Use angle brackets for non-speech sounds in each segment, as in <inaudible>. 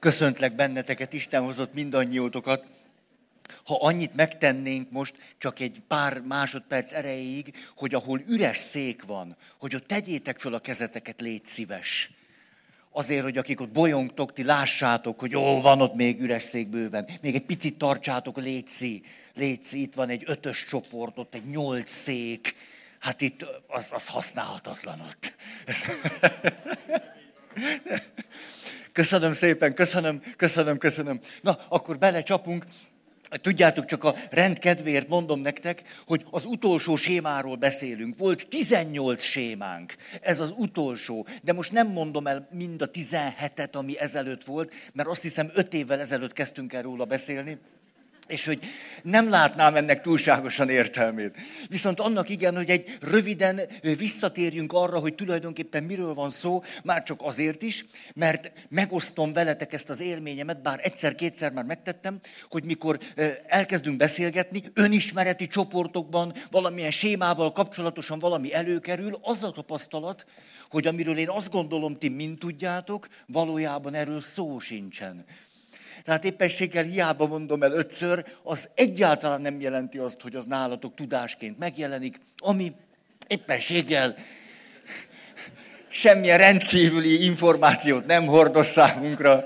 Köszöntlek benneteket, Isten hozott mindannyiótokat. Ha annyit megtennénk most, csak egy pár másodperc erejéig, hogy ahol üres szék van, hogy ott tegyétek föl a kezeteket, légy szíves. Azért, hogy akik ott bolyongtok, ti lássátok, hogy ó, van ott még üres szék bőven. Még egy picit tartsátok, létszi. Létszi, itt van egy ötös csoport, ott egy nyolc szék. Hát itt az, az használhatatlan ott. <laughs> Köszönöm szépen, köszönöm, köszönöm, köszönöm. Na, akkor belecsapunk. Tudjátok, csak a rendkedvéért mondom nektek, hogy az utolsó sémáról beszélünk. Volt 18 sémánk. Ez az utolsó. De most nem mondom el mind a 17-et, ami ezelőtt volt, mert azt hiszem 5 évvel ezelőtt kezdtünk el róla beszélni és hogy nem látnám ennek túlságosan értelmét. Viszont annak igen, hogy egy röviden visszatérjünk arra, hogy tulajdonképpen miről van szó, már csak azért is, mert megosztom veletek ezt az élményemet, bár egyszer-kétszer már megtettem, hogy mikor elkezdünk beszélgetni, önismereti csoportokban, valamilyen sémával kapcsolatosan valami előkerül, az a tapasztalat, hogy amiről én azt gondolom, ti mind tudjátok, valójában erről szó sincsen. Tehát éppenséggel hiába mondom el ötször, az egyáltalán nem jelenti azt, hogy az nálatok tudásként megjelenik, ami éppenséggel semmilyen rendkívüli információt nem hordoz számunkra,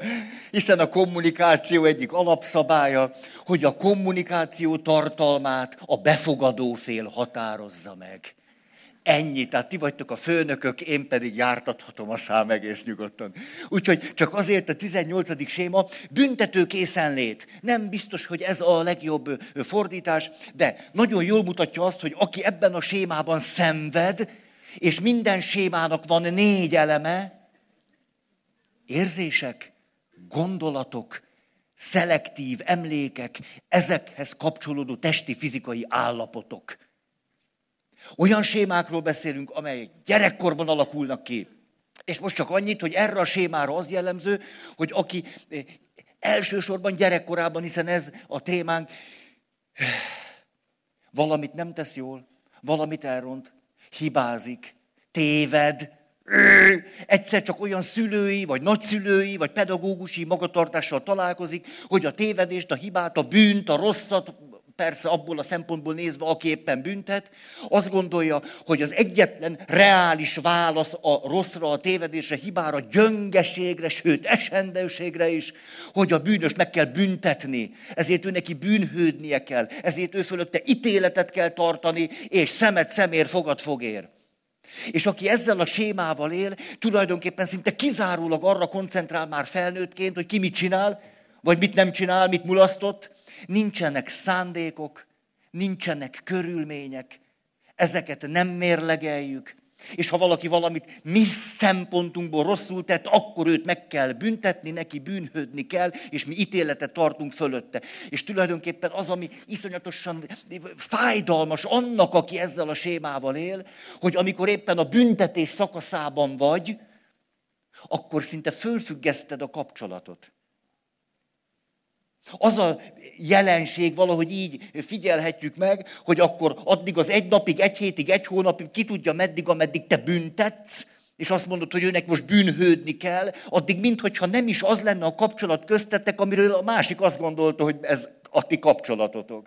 hiszen a kommunikáció egyik alapszabálya, hogy a kommunikáció tartalmát a befogadó fél határozza meg. Ennyi, tehát ti vagytok a főnökök, én pedig jártathatom a szám egész nyugodtan. Úgyhogy csak azért a 18. séma büntető készenlét. Nem biztos, hogy ez a legjobb fordítás, de nagyon jól mutatja azt, hogy aki ebben a sémában szenved, és minden sémának van négy eleme, érzések, gondolatok, szelektív emlékek, ezekhez kapcsolódó testi, fizikai állapotok. Olyan sémákról beszélünk, amelyek gyerekkorban alakulnak ki. És most csak annyit, hogy erre a sémára az jellemző, hogy aki eh, elsősorban gyerekkorában, hiszen ez a témánk, <sighs> valamit nem tesz jól, valamit elront, hibázik, téved, egyszer csak olyan szülői, vagy nagyszülői, vagy pedagógusi magatartással találkozik, hogy a tévedést, a hibát, a bűnt, a rosszat, persze abból a szempontból nézve, aki éppen büntet, azt gondolja, hogy az egyetlen reális válasz a rosszra, a tévedésre, hibára, gyöngeségre, sőt esendőségre is, hogy a bűnös meg kell büntetni. Ezért ő neki bűnhődnie kell, ezért ő fölötte ítéletet kell tartani, és szemet szemér, fogad fogér. És aki ezzel a sémával él, tulajdonképpen szinte kizárólag arra koncentrál már felnőttként, hogy ki mit csinál, vagy mit nem csinál, mit mulasztott, nincsenek szándékok, nincsenek körülmények, ezeket nem mérlegeljük, és ha valaki valamit mi szempontunkból rosszul tett, akkor őt meg kell büntetni, neki bűnhődni kell, és mi ítéletet tartunk fölötte. És tulajdonképpen az, ami iszonyatosan fájdalmas annak, aki ezzel a sémával él, hogy amikor éppen a büntetés szakaszában vagy, akkor szinte fölfüggeszted a kapcsolatot. Az a jelenség valahogy így figyelhetjük meg, hogy akkor addig az egy napig, egy hétig, egy hónapig, ki tudja meddig, ameddig te büntetsz, és azt mondod, hogy őnek most bűnhődni kell, addig minthogyha nem is az lenne a kapcsolat köztetek, amiről a másik azt gondolta, hogy ez a ti kapcsolatotok.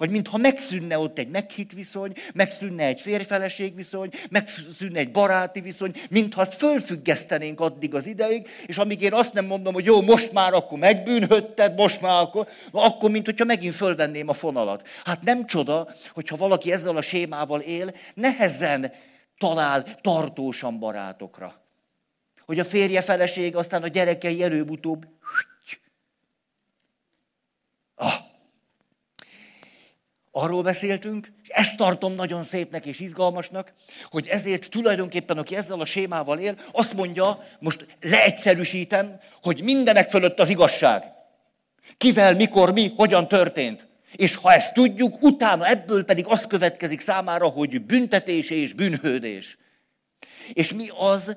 Hogy mintha megszűnne ott egy meghitt viszony, megszűnne egy férfeleség viszony, megszűnne egy baráti viszony, mintha azt fölfüggesztenénk addig az ideig, és amíg én azt nem mondom, hogy jó, most már akkor megbűnhötted, most már akkor, akkor, mint hogyha megint fölvenném a fonalat. Hát nem csoda, hogyha valaki ezzel a sémával él, nehezen talál tartósan barátokra. Hogy a férje feleség, aztán a gyerekei előbb-utóbb. Ah, Arról beszéltünk, és ezt tartom nagyon szépnek és izgalmasnak, hogy ezért tulajdonképpen, aki ezzel a sémával él, azt mondja, most leegyszerűsítem, hogy mindenek fölött az igazság. Kivel, mikor, mi, hogyan történt. És ha ezt tudjuk, utána ebből pedig az következik számára, hogy büntetés és bűnhődés. És mi az,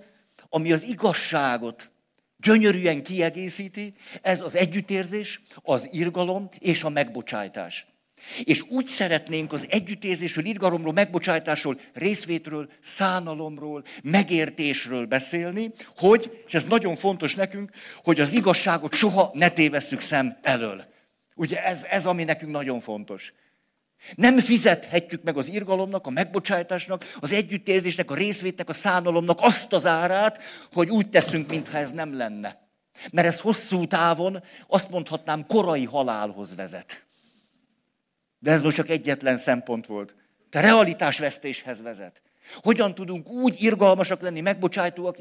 ami az igazságot gyönyörűen kiegészíti, ez az együttérzés, az irgalom és a megbocsájtás. És úgy szeretnénk az együttérzésről, irgalomról, megbocsátásról, részvétről, szánalomról, megértésről beszélni, hogy, és ez nagyon fontos nekünk, hogy az igazságot soha ne tévesszük szem elől. Ugye ez, ez ami nekünk nagyon fontos. Nem fizethetjük meg az irgalomnak, a megbocsátásnak, az együttérzésnek, a részvétnek, a szánalomnak azt az árát, hogy úgy teszünk, mintha ez nem lenne. Mert ez hosszú távon, azt mondhatnám, korai halálhoz vezet. De ez most csak egyetlen szempont volt. Te realitásvesztéshez vezet. Hogyan tudunk úgy irgalmasak lenni, megbocsájtóak,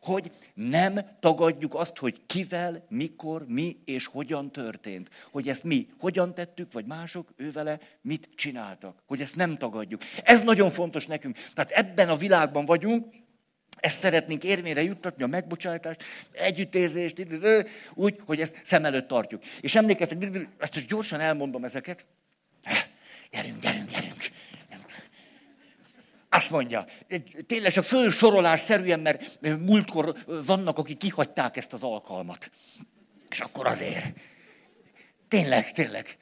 hogy nem tagadjuk azt, hogy kivel, mikor, mi és hogyan történt. Hogy ezt mi hogyan tettük, vagy mások, ő vele mit csináltak. Hogy ezt nem tagadjuk. Ez nagyon fontos nekünk. Tehát ebben a világban vagyunk, ezt szeretnénk érvényre juttatni, a megbocsátást, együttérzést, úgy, hogy ezt szem előtt tartjuk. És emlékeztek, ezt is gyorsan elmondom ezeket. Gyerünk, gyerünk, gyerünk. Azt mondja, tényleg csak fölsorolás szerűen, mert múltkor vannak, akik kihagyták ezt az alkalmat. És akkor azért. Tényleg, tényleg.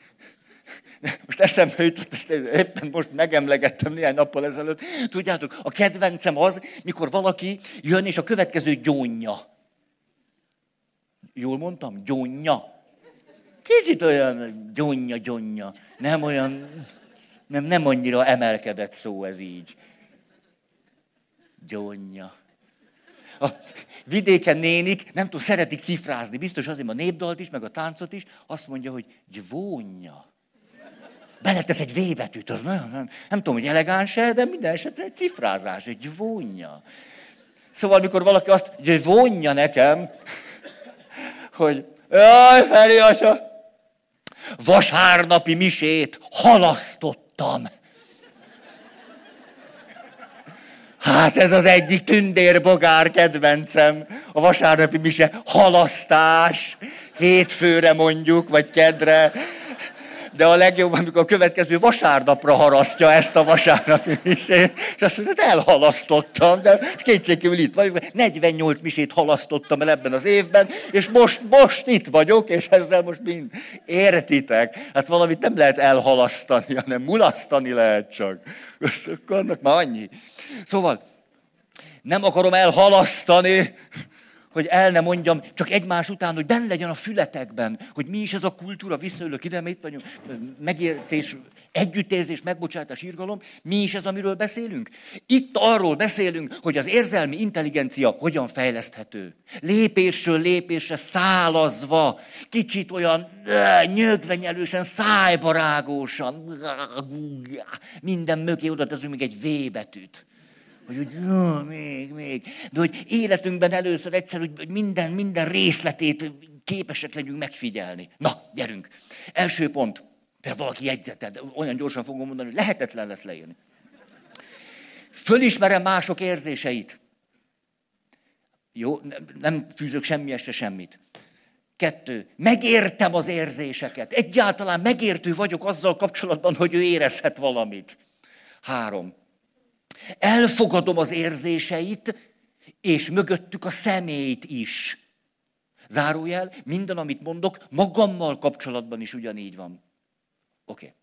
Most eszembe jutott, ezt éppen most megemlegettem néhány nappal ezelőtt. Tudjátok, a kedvencem az, mikor valaki jön, és a következő gyónja. Jól mondtam? Gyónja. Kicsit olyan gyónja. Nem olyan, nem, nem annyira emelkedett szó ez így. Gyónja. A vidéken nénik, nem tudom, szeretik cifrázni, biztos azért a népdalt is, meg a táncot is, azt mondja, hogy gyvónja. Beletesz egy V betűt, az nagyon, nem, nem tudom, hogy elegáns-e, de minden esetre egy cifrázás, egy vonja. Szóval, mikor valaki azt, hogy vonja nekem, hogy jaj, Feri vasárnapi misét halasztottam. Hát ez az egyik tündérbogár kedvencem, a vasárnapi mise halasztás, hétfőre mondjuk, vagy kedre de a legjobb, amikor a következő vasárnapra harasztja ezt a vasárnapi misét, és azt mondja, hogy elhalasztottam, de kétségkívül itt vagyok, 48 misét halasztottam el ebben az évben, és most, most itt vagyok, és ezzel most mind értitek. Hát valamit nem lehet elhalasztani, hanem mulasztani lehet csak. Annak már annyi. Szóval, nem akarom elhalasztani, hogy el ne mondjam csak egymás után, hogy benne legyen a fületekben, hogy mi is ez a kultúra, visszaülök ide, itt vagyunk, megértés, együttérzés, megbocsátás, irgalom, mi is ez, amiről beszélünk? Itt arról beszélünk, hogy az érzelmi intelligencia hogyan fejleszthető. Lépésről lépésre szálazva, kicsit olyan nyögvenyelősen, szájbarágósan, minden mögé oda teszünk még egy V betűt. Hogy úgy, jó, még, még. De hogy életünkben először egyszer, hogy minden, minden részletét képesek legyünk megfigyelni. Na, gyerünk. Első pont. Például valaki jegyzeted, olyan gyorsan fogom mondani, hogy lehetetlen lesz leírni. Fölismerem mások érzéseit. Jó, nem, fűzök semmiesre semmit. Kettő, megértem az érzéseket. Egyáltalán megértő vagyok azzal kapcsolatban, hogy ő érezhet valamit. Három, Elfogadom az érzéseit, és mögöttük a személyt is. Zárójel, minden, amit mondok, magammal kapcsolatban is ugyanígy van. Oké. Okay.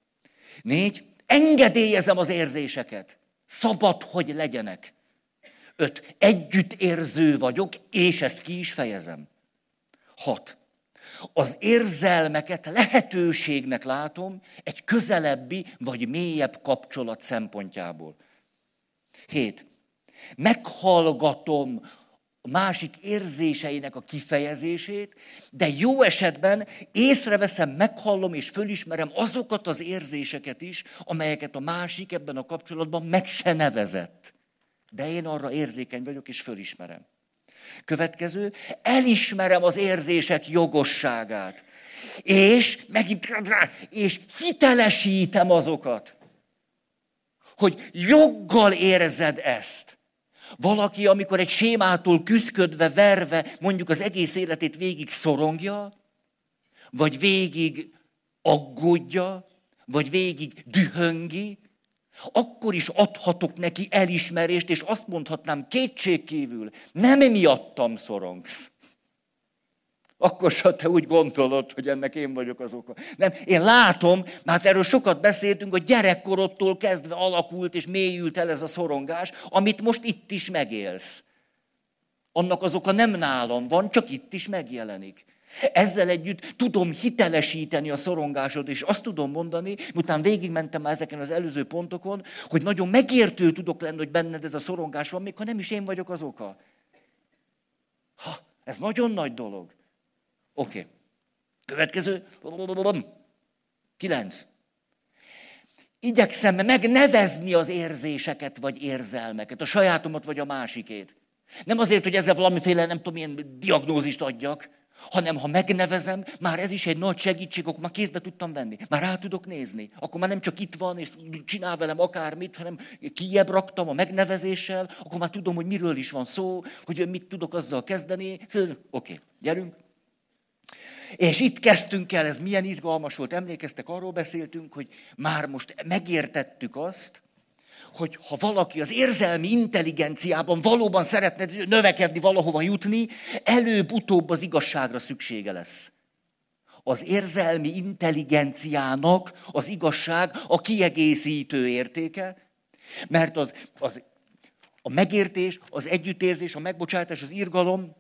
Négy, engedélyezem az érzéseket. Szabad, hogy legyenek. Öt, együtt érző vagyok, és ezt ki is fejezem. Hat, az érzelmeket lehetőségnek látom egy közelebbi vagy mélyebb kapcsolat szempontjából. Hét. Meghallgatom a másik érzéseinek a kifejezését, de jó esetben észreveszem, meghallom és fölismerem azokat az érzéseket is, amelyeket a másik ebben a kapcsolatban meg se nevezett. De én arra érzékeny vagyok és fölismerem. Következő, elismerem az érzések jogosságát. És megint, és hitelesítem azokat hogy joggal érzed ezt. Valaki, amikor egy sémától küzdködve, verve, mondjuk az egész életét végig szorongja, vagy végig aggódja, vagy végig dühöngi, akkor is adhatok neki elismerést, és azt mondhatnám kétségkívül, nem miattam szorongsz. Akkor se te úgy gondolod, hogy ennek én vagyok az oka. Nem, én látom, mert erről sokat beszéltünk, hogy gyerekkorodtól kezdve alakult és mélyült el ez a szorongás, amit most itt is megélsz. Annak az oka nem nálam van, csak itt is megjelenik. Ezzel együtt tudom hitelesíteni a szorongásod, és azt tudom mondani, miután végigmentem már ezeken az előző pontokon, hogy nagyon megértő tudok lenni, hogy benned ez a szorongás van, még ha nem is én vagyok az oka. Ha, ez nagyon nagy dolog. Oké. Okay. Következő. Kilenc. Igyekszem megnevezni az érzéseket vagy érzelmeket, a sajátomat vagy a másikét. Nem azért, hogy ezzel valamiféle, nem tudom, ilyen diagnózist adjak, hanem ha megnevezem, már ez is egy nagy segítség, akkor már kézbe tudtam venni. Már rá tudok nézni. Akkor már nem csak itt van, és csinál velem akármit, hanem kiebb raktam a megnevezéssel, akkor már tudom, hogy miről is van szó, hogy mit tudok azzal kezdeni. Oké, okay, gyerünk. És itt kezdtünk el, ez milyen izgalmas volt, emlékeztek, arról beszéltünk, hogy már most megértettük azt, hogy ha valaki az érzelmi intelligenciában valóban szeretne növekedni, valahova jutni, előbb-utóbb az igazságra szüksége lesz. Az érzelmi intelligenciának az igazság a kiegészítő értéke, mert az, az, a megértés, az együttérzés, a megbocsátás, az irgalom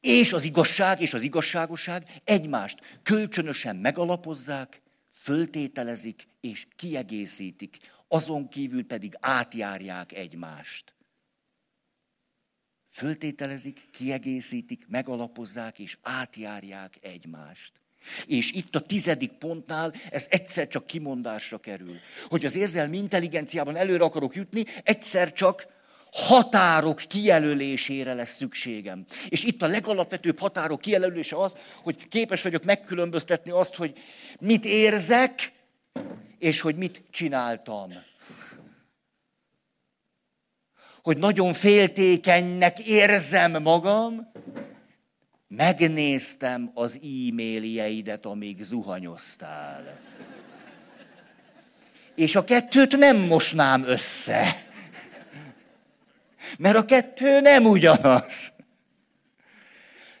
és az igazság és az igazságosság egymást kölcsönösen megalapozzák, föltételezik és kiegészítik azon kívül pedig átjárják egymást. Föltételezik, kiegészítik, megalapozzák és átjárják egymást. És itt a tizedik pontnál ez egyszer csak kimondásra kerül. Hogy az érzelmi intelligenciában előre akarok jutni, egyszer csak határok kijelölésére lesz szükségem. És itt a legalapvetőbb határok kijelölése az, hogy képes vagyok megkülönböztetni azt, hogy mit érzek, és hogy mit csináltam. Hogy nagyon féltékenynek érzem magam, megnéztem az e-mailjeidet, amíg zuhanyoztál. És a kettőt nem mosnám össze. Mert a kettő nem ugyanaz.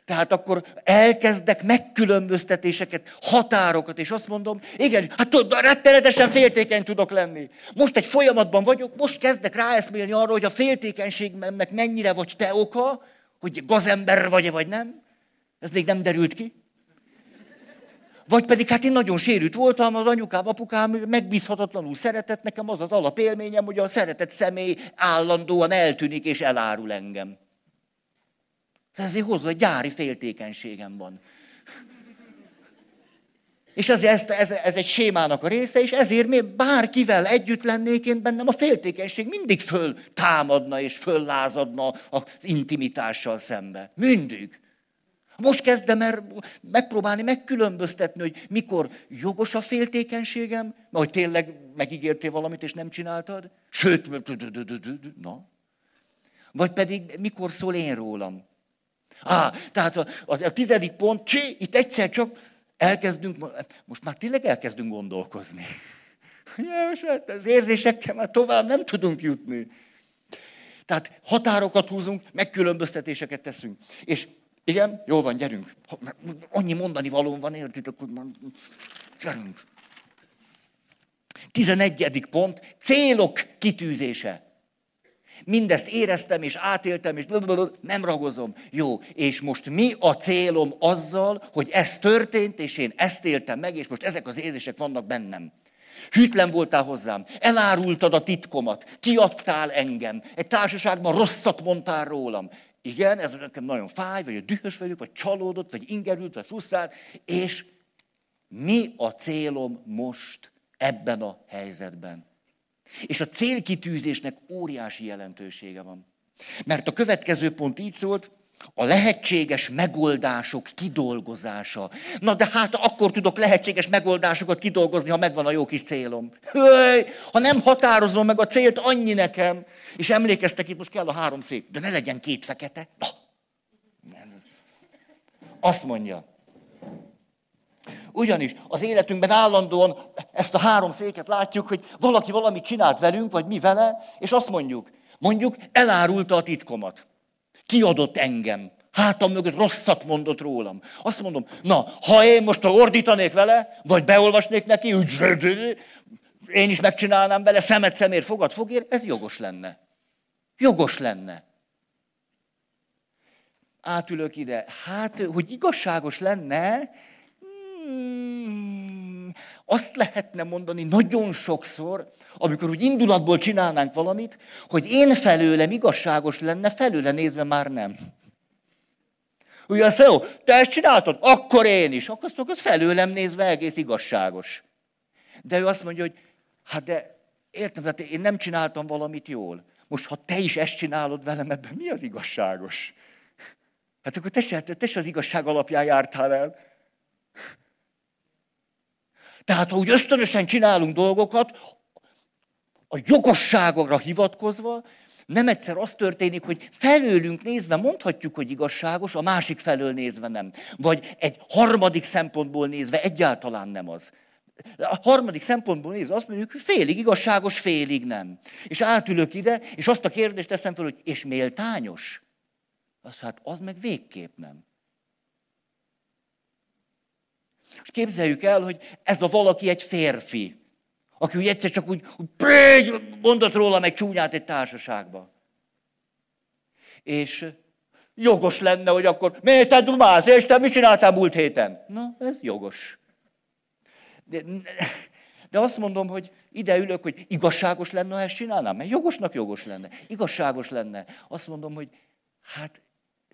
Tehát akkor elkezdek megkülönböztetéseket, határokat, és azt mondom, igen, hát tudod, rettenetesen féltékeny tudok lenni. Most egy folyamatban vagyok, most kezdek ráeszmélni arra, hogy a féltékenységemnek mennyire vagy te oka, hogy gazember vagy-e vagy nem. Ez még nem derült ki. Vagy pedig hát én nagyon sérült voltam, az anyukám, apukám megbízhatatlanul szeretett, nekem az az alapélményem, hogy a szeretett személy állandóan eltűnik és elárul engem. Ezért hozzá, hogy gyári féltékenységem van. És ezért ez, ez, ez egy sémának a része, és ezért még bárkivel együtt lennék én bennem, a féltékenység mindig föl támadna és föllázadna az intimitással szembe. Mindig. Most kezdem el megpróbálni megkülönböztetni, hogy mikor jogos a féltékenységem, hogy tényleg megígértél valamit, és nem csináltad. Sőt, na. Vagy pedig mikor szól én rólam. Á, tehát a, a, a tizedik pont, csí, itt egyszer csak elkezdünk, most már tényleg elkezdünk gondolkozni. <laughs> Ja, most hát az érzésekkel már tovább nem tudunk jutni. Tehát határokat húzunk, megkülönböztetéseket teszünk. És igen, jól van, gyerünk. Annyi mondani valóm van, értitek, hogy már gyerünk. Tizenegyedik pont, célok kitűzése. Mindezt éreztem, és átéltem, és nem ragozom. Jó, és most mi a célom azzal, hogy ez történt, és én ezt éltem meg, és most ezek az érzések vannak bennem. Hűtlen voltál hozzám, elárultad a titkomat, kiadtál engem, egy társaságban rosszat mondtál rólam. Igen, ez nekem nagyon fáj, vagy dühös vagyok, vagy csalódott, vagy ingerült, vagy frusztrált, és mi a célom most ebben a helyzetben? És a célkitűzésnek óriási jelentősége van. Mert a következő pont így szólt, a lehetséges megoldások kidolgozása. Na de hát akkor tudok lehetséges megoldásokat kidolgozni, ha megvan a jó kis célom. Höj, ha nem határozom meg a célt, annyi nekem. És emlékeztek, itt most kell a három szék, de ne legyen két fekete. Na. Azt mondja, ugyanis az életünkben állandóan ezt a három széket látjuk, hogy valaki valamit csinált velünk, vagy mi vele, és azt mondjuk, mondjuk elárulta a titkomat. Kiadott engem. hátam mögött rosszat mondott rólam. Azt mondom, na, ha én most ordítanék vele, vagy beolvasnék neki, úgy, én is megcsinálnám vele, szemet szemér, fogad fogér, ez jogos lenne. Jogos lenne. Átülök ide. Hát, hogy igazságos lenne, hmm, azt lehetne mondani nagyon sokszor, amikor úgy indulatból csinálnánk valamit, hogy én felőlem igazságos lenne, felőle nézve már nem. Ugye azt jó, te ezt csináltad, akkor én is. Akkor azt mondjuk, az felőlem nézve egész igazságos. De ő azt mondja, hogy hát de értem, tehát én nem csináltam valamit jól. Most, ha te is ezt csinálod velem, ebben mi az igazságos? Hát akkor te se, te se az igazság alapján jártál el. Tehát, ha úgy ösztönösen csinálunk dolgokat, a jogosságokra hivatkozva, nem egyszer az történik, hogy felőlünk nézve mondhatjuk, hogy igazságos, a másik felől nézve nem. Vagy egy harmadik szempontból nézve egyáltalán nem az. A harmadik szempontból nézve azt mondjuk, hogy félig igazságos, félig nem. És átülök ide, és azt a kérdést teszem fel, hogy és méltányos? Az hát az meg végképp nem. És képzeljük el, hogy ez a valaki egy férfi aki úgy egyszer csak úgy, úgy mondott róla meg csúnyát egy társaságba. És jogos lenne, hogy akkor miért te dumálsz, és te mit csináltál múlt héten? Na, ez jogos. De, de azt mondom, hogy ide ülök, hogy igazságos lenne, ha ezt csinálnám. Mert jogosnak jogos lenne. Igazságos lenne. Azt mondom, hogy hát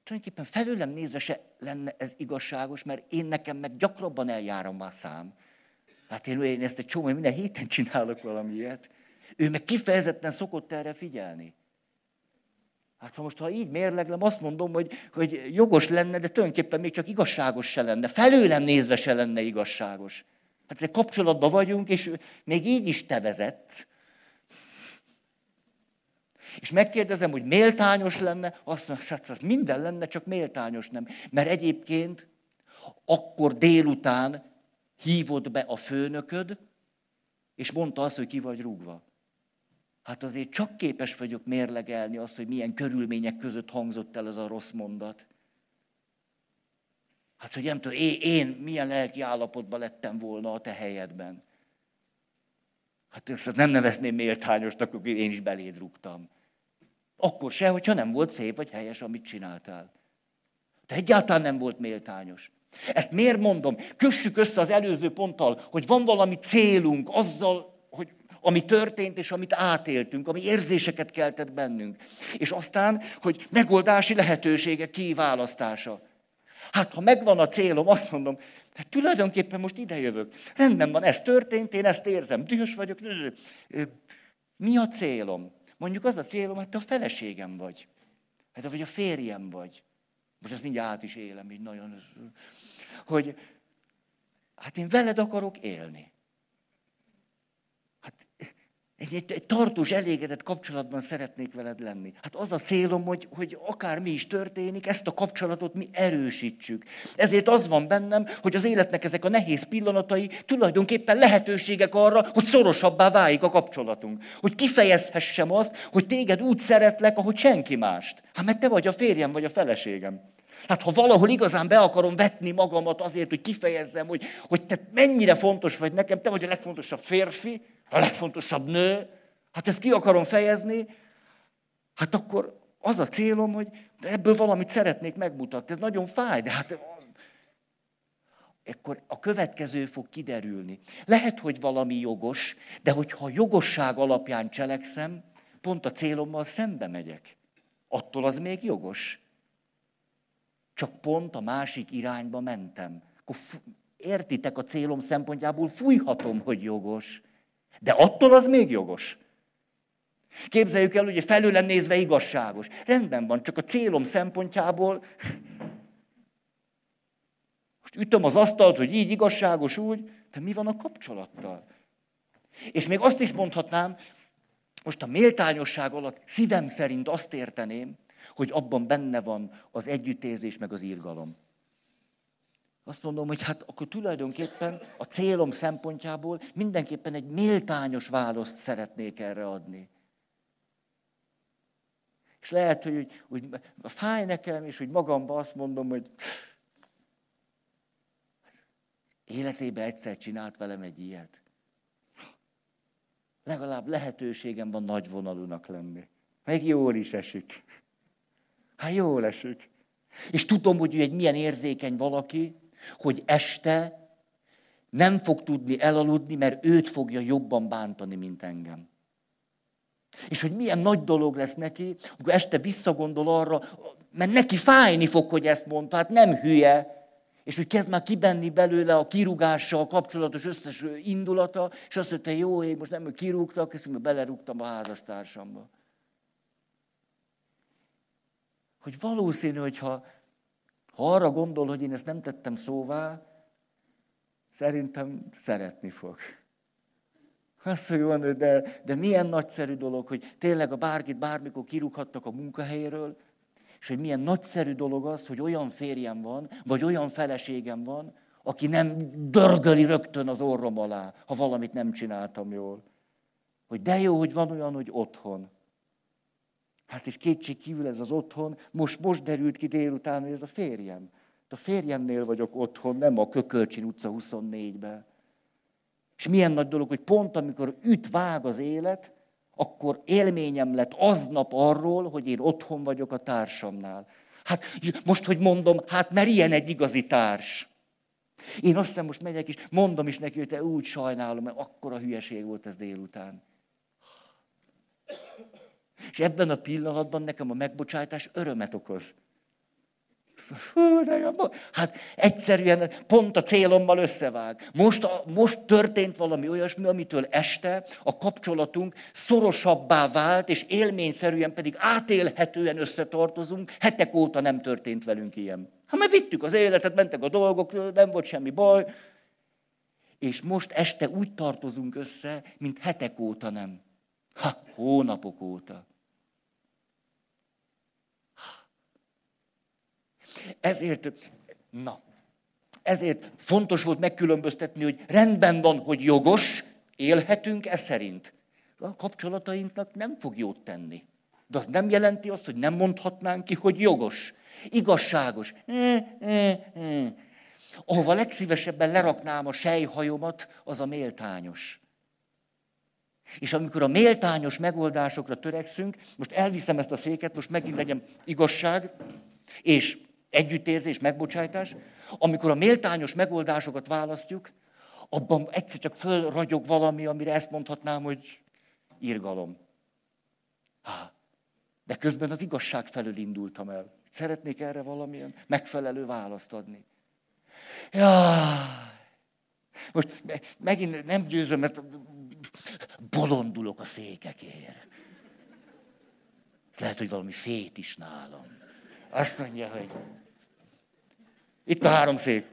tulajdonképpen felőlem nézve se lenne ez igazságos, mert én nekem meg gyakrabban eljárom a szám. Hát én, én ezt egy csomó, minden héten <laughs> csinálok valami. Ő meg kifejezetten szokott erre figyelni. Hát ha most, ha így mérleglem, azt mondom, hogy, hogy jogos lenne, de tulajdonképpen még csak igazságos se lenne. Felőlem nézve se lenne igazságos. Hát egy kapcsolatban vagyunk, és még így is te vezetsz. És megkérdezem, hogy méltányos lenne, azt mondja, hát minden lenne, csak méltányos nem. Mert egyébként akkor délután hívott be a főnököd, és mondta azt, hogy ki vagy rúgva. Hát azért csak képes vagyok mérlegelni azt, hogy milyen körülmények között hangzott el ez a rossz mondat. Hát, hogy nem tudom, én, én milyen lelki állapotban lettem volna a te helyedben. Hát ezt nem nevezném méltányosnak, hogy én is beléd rúgtam. Akkor se, hogyha nem volt szép vagy helyes, amit csináltál. Te egyáltalán nem volt méltányos. Ezt miért mondom? Kössük össze az előző ponttal, hogy van valami célunk azzal, hogy ami történt és amit átéltünk, ami érzéseket keltett bennünk. És aztán, hogy megoldási lehetőségek kiválasztása. Hát, ha megvan a célom, azt mondom, hát tulajdonképpen most ide jövök. Rendben van, ez történt, én ezt érzem, dühös vagyok. Mi a célom? Mondjuk az a célom, hát te a feleségem vagy. Hát vagy a férjem vagy. Most ezt mindjárt át is élem, így nagyon hogy hát én veled akarok élni. Hát egy, egy, egy tartós, elégedett kapcsolatban szeretnék veled lenni. Hát az a célom, hogy, hogy akár mi is történik, ezt a kapcsolatot mi erősítsük. Ezért az van bennem, hogy az életnek ezek a nehéz pillanatai tulajdonképpen lehetőségek arra, hogy szorosabbá váljék a kapcsolatunk. Hogy kifejezhessem azt, hogy téged úgy szeretlek, ahogy senki mást. Hát mert te vagy a férjem, vagy a feleségem. Hát ha valahol igazán be akarom vetni magamat azért, hogy kifejezzem, hogy, hogy te mennyire fontos vagy nekem, te vagy a legfontosabb férfi, a legfontosabb nő, hát ezt ki akarom fejezni, hát akkor az a célom, hogy ebből valamit szeretnék megmutatni. Ez nagyon fáj, de hát akkor a következő fog kiderülni. Lehet, hogy valami jogos, de hogyha jogosság alapján cselekszem, pont a célommal szembe megyek. Attól az még jogos. Csak pont a másik irányba mentem. Akkor értitek a célom szempontjából, fújhatom, hogy jogos. De attól az még jogos. Képzeljük el, hogy felőlem nézve igazságos. Rendben van, csak a célom szempontjából most ütöm az asztalt, hogy így igazságos, úgy, de mi van a kapcsolattal? És még azt is mondhatnám, most a méltányosság alatt szívem szerint azt érteném, hogy abban benne van az együttérzés, meg az írgalom. Azt mondom, hogy hát akkor tulajdonképpen a célom szempontjából mindenképpen egy méltányos választ szeretnék erre adni. És lehet, hogy, hogy, fáj nekem, és hogy magamba azt mondom, hogy életében egyszer csinált velem egy ilyet. Legalább lehetőségem van nagy vonalúnak lenni. Meg jól is esik. Hát jól esik. És tudom, hogy ő egy milyen érzékeny valaki, hogy este nem fog tudni elaludni, mert őt fogja jobban bántani, mint engem. És hogy milyen nagy dolog lesz neki, amikor este visszagondol arra, mert neki fájni fog, hogy ezt mondta, hát nem hülye, és hogy kezd már kibenni belőle a kirúgással kapcsolatos összes indulata, és azt mondta, jó ég, most nem kirúgtak, és belerúgtam a házastársamba. Hogy valószínű, hogyha ha arra gondol, hogy én ezt nem tettem szóvá, szerintem szeretni fog. Azt, hogy van, de, de milyen nagyszerű dolog, hogy tényleg a bárkit bármikor kirúghattak a munkahelyről, és hogy milyen nagyszerű dolog az, hogy olyan férjem van, vagy olyan feleségem van, aki nem dörgöli rögtön az orrom alá, ha valamit nem csináltam jól. Hogy de jó, hogy van olyan, hogy otthon. Hát és kétség kívül ez az otthon, most, most derült ki délután, hogy ez a férjem. A férjemnél vagyok otthon, nem a Kökölcsin utca 24-ben. És milyen nagy dolog, hogy pont amikor üt vág az élet, akkor élményem lett aznap arról, hogy én otthon vagyok a társamnál. Hát most, hogy mondom, hát mert ilyen egy igazi társ. Én azt hiszem, most megyek is, mondom is neki, hogy te úgy sajnálom, mert akkora hülyeség volt ez délután. És ebben a pillanatban nekem a megbocsátás örömet okoz. Hú, de jó. Hát egyszerűen pont a célommal összevág. Most, a, most történt valami olyasmi, amitől este a kapcsolatunk szorosabbá vált, és élményszerűen pedig átélhetően összetartozunk. Hetek óta nem történt velünk ilyen. Ha mert vittük az életet, mentek a dolgok, nem volt semmi baj. És most este úgy tartozunk össze, mint hetek óta nem. Ha, hónapok óta. Ezért, na, ezért fontos volt megkülönböztetni, hogy rendben van, hogy jogos, élhetünk e szerint. A kapcsolatainknak nem fog jót tenni. De az nem jelenti azt, hogy nem mondhatnánk ki, hogy jogos, igazságos. Ahova legszívesebben leraknám a sejhajomat, az a méltányos. És amikor a méltányos megoldásokra törekszünk, most elviszem ezt a széket, most megint legyen igazság, és együttérzés, megbocsájtás, amikor a méltányos megoldásokat választjuk, abban egyszer csak fölragyog valami, amire ezt mondhatnám, hogy irgalom. De közben az igazság felől indultam el. Szeretnék erre valamilyen megfelelő választ adni. Ja, most megint nem győzöm, ezt bolondulok a székekért. Ez lehet, hogy valami fét is nálam. Azt mondja, hogy itt a három szék.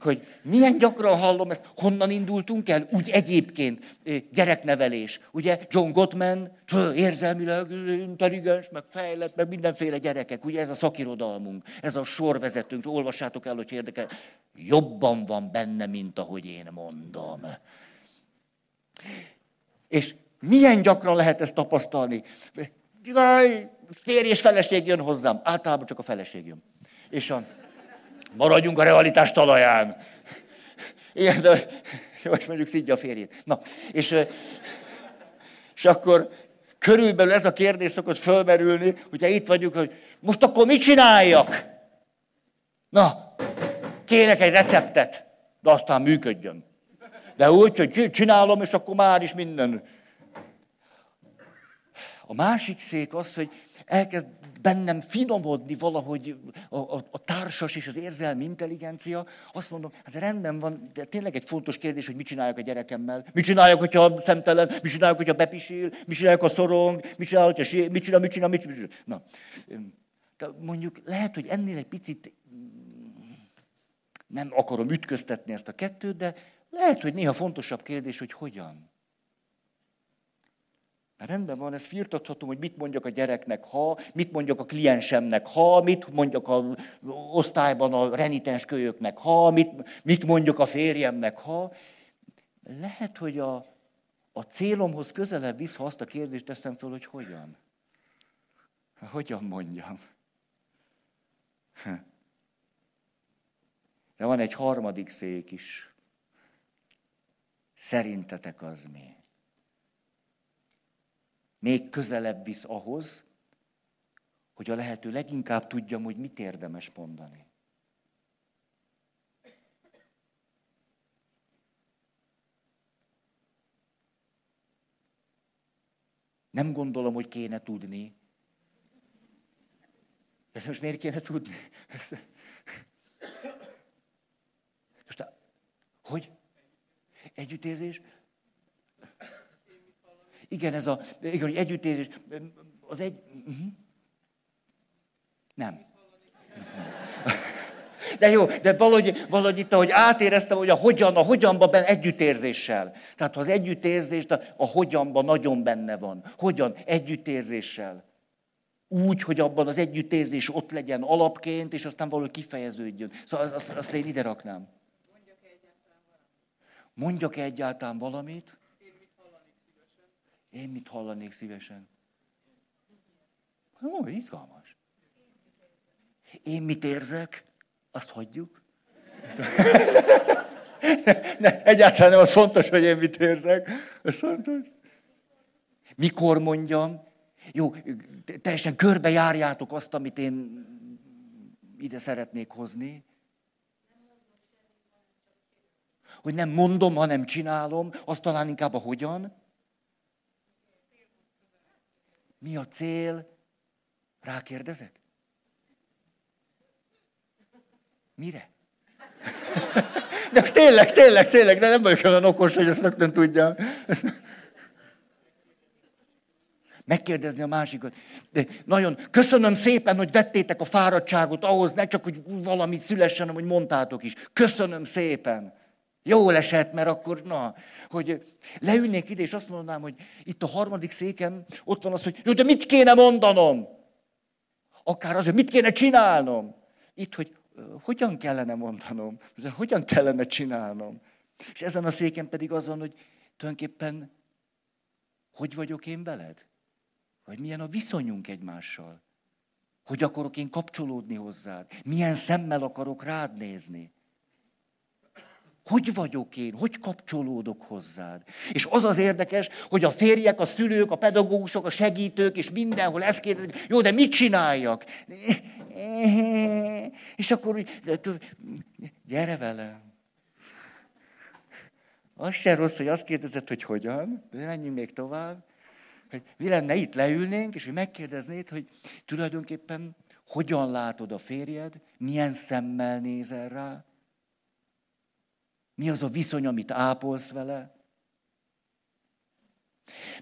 Hogy milyen gyakran hallom ezt, honnan indultunk el, úgy egyébként gyereknevelés. Ugye John Gottman, érzelmileg intelligens, meg fejlett, meg mindenféle gyerekek. Ugye ez a szakirodalmunk, ez a sorvezetőnk, olvassátok el, hogy érdekel. Jobban van benne, mint ahogy én mondom. És milyen gyakran lehet ezt tapasztalni? Jaj, férj és feleség jön hozzám. Általában csak a feleség jön. És a, maradjunk a realitás talaján. Igen, de és mondjuk szidja a férjét. Na, és, és akkor körülbelül ez a kérdés szokott fölmerülni, hogyha itt vagyunk, hogy most akkor mit csináljak? Na, kérek egy receptet, de aztán működjön. De úgy, hogy csinálom, és akkor már is minden. A másik szék az, hogy elkezd bennem finomodni valahogy a, a, a társas és az érzelmi intelligencia, azt mondom, hát rendben van, de tényleg egy fontos kérdés, hogy mit csináljak a gyerekemmel. Mit csináljak, hogyha szemtelen, mit csináljak, hogyha bepisil, mit csináljak, ha szorong, mit csinálok, hogyha mit csinál, mit csinál, mit csinál. Na, de mondjuk lehet, hogy ennél egy picit nem akarom ütköztetni ezt a kettőt, de lehet, hogy néha fontosabb kérdés, hogy hogyan. Hát rendben van, ezt firtathatom, hogy mit mondjak a gyereknek, ha, mit mondjak a kliensemnek, ha, mit mondjak a osztályban a renitens kölyöknek, ha, mit, mit mondjak a férjemnek, ha. Lehet, hogy a, a célomhoz közelebb visz, ha azt a kérdést teszem föl, hogy hogyan. Hogyan mondjam? De van egy harmadik szék is. Szerintetek az mi? Még közelebb visz ahhoz, hogy a lehető leginkább tudjam, hogy mit érdemes mondani. Nem gondolom, hogy kéne tudni. De most miért kéne tudni? Most, hogy? Együttérzés? Igen, ez a, igen, együttérzés. Az egy... Uh-huh. Nem. De jó, de valahogy, valahogy itt, ahogy átéreztem, hogy a hogyan, a hogyanba benne együttérzéssel. Tehát ha az együttérzést, a, a hogyanba nagyon benne van. Hogyan? Együttérzéssel. Úgy, hogy abban az együttérzés ott legyen alapként, és aztán valahogy kifejeződjön. Szóval azt, azt, azt én ide raknám. Mondjak-e egyáltalán valamit? Én mit hallanék szívesen? Én mit hallanék szívesen? Ó, izgalmas. Én mit érzek? Azt hagyjuk. <laughs> ne, egyáltalán nem az fontos, hogy én mit érzek. Ez fontos. Mikor mondjam? Jó, teljesen körbejárjátok azt, amit én ide szeretnék hozni. Hogy nem mondom, hanem csinálom, azt talán inkább a hogyan. Mi a cél? Rákérdezek? Mire? <laughs> De most tényleg, tényleg, tényleg, de nem vagyok olyan okos, hogy ezt rögtön tudjam. <laughs> Megkérdezni a másikat. De nagyon köszönöm szépen, hogy vettétek a fáradtságot ahhoz, ne csak, hogy valami szülessen, hogy mondtátok is. Köszönöm szépen. Jól esett, mert akkor, na, hogy leülnék ide, és azt mondanám, hogy itt a harmadik széken ott van az, hogy jó, de mit kéne mondanom? Akár az, hogy mit kéne csinálnom? Itt, hogy hogyan kellene mondanom, hogyan kellene csinálnom. És ezen a széken pedig az van, hogy tulajdonképpen hogy vagyok én veled? Vagy milyen a viszonyunk egymással? Hogy akarok én kapcsolódni hozzád? Milyen szemmel akarok rád nézni? Hogy vagyok én? Hogy kapcsolódok hozzád? És az az érdekes, hogy a férjek, a szülők, a pedagógusok, a segítők, és mindenhol ezt kérdezik, jó, de mit csináljak? <laughs> És akkor, gyere velem. Az se rossz, hogy azt kérdezed, hogy hogyan, de menjünk még tovább. Hogy mi lenne itt leülnénk, és hogy megkérdeznéd, hogy tulajdonképpen hogyan látod a férjed, milyen szemmel nézel rá, mi az a viszony, amit ápolsz vele?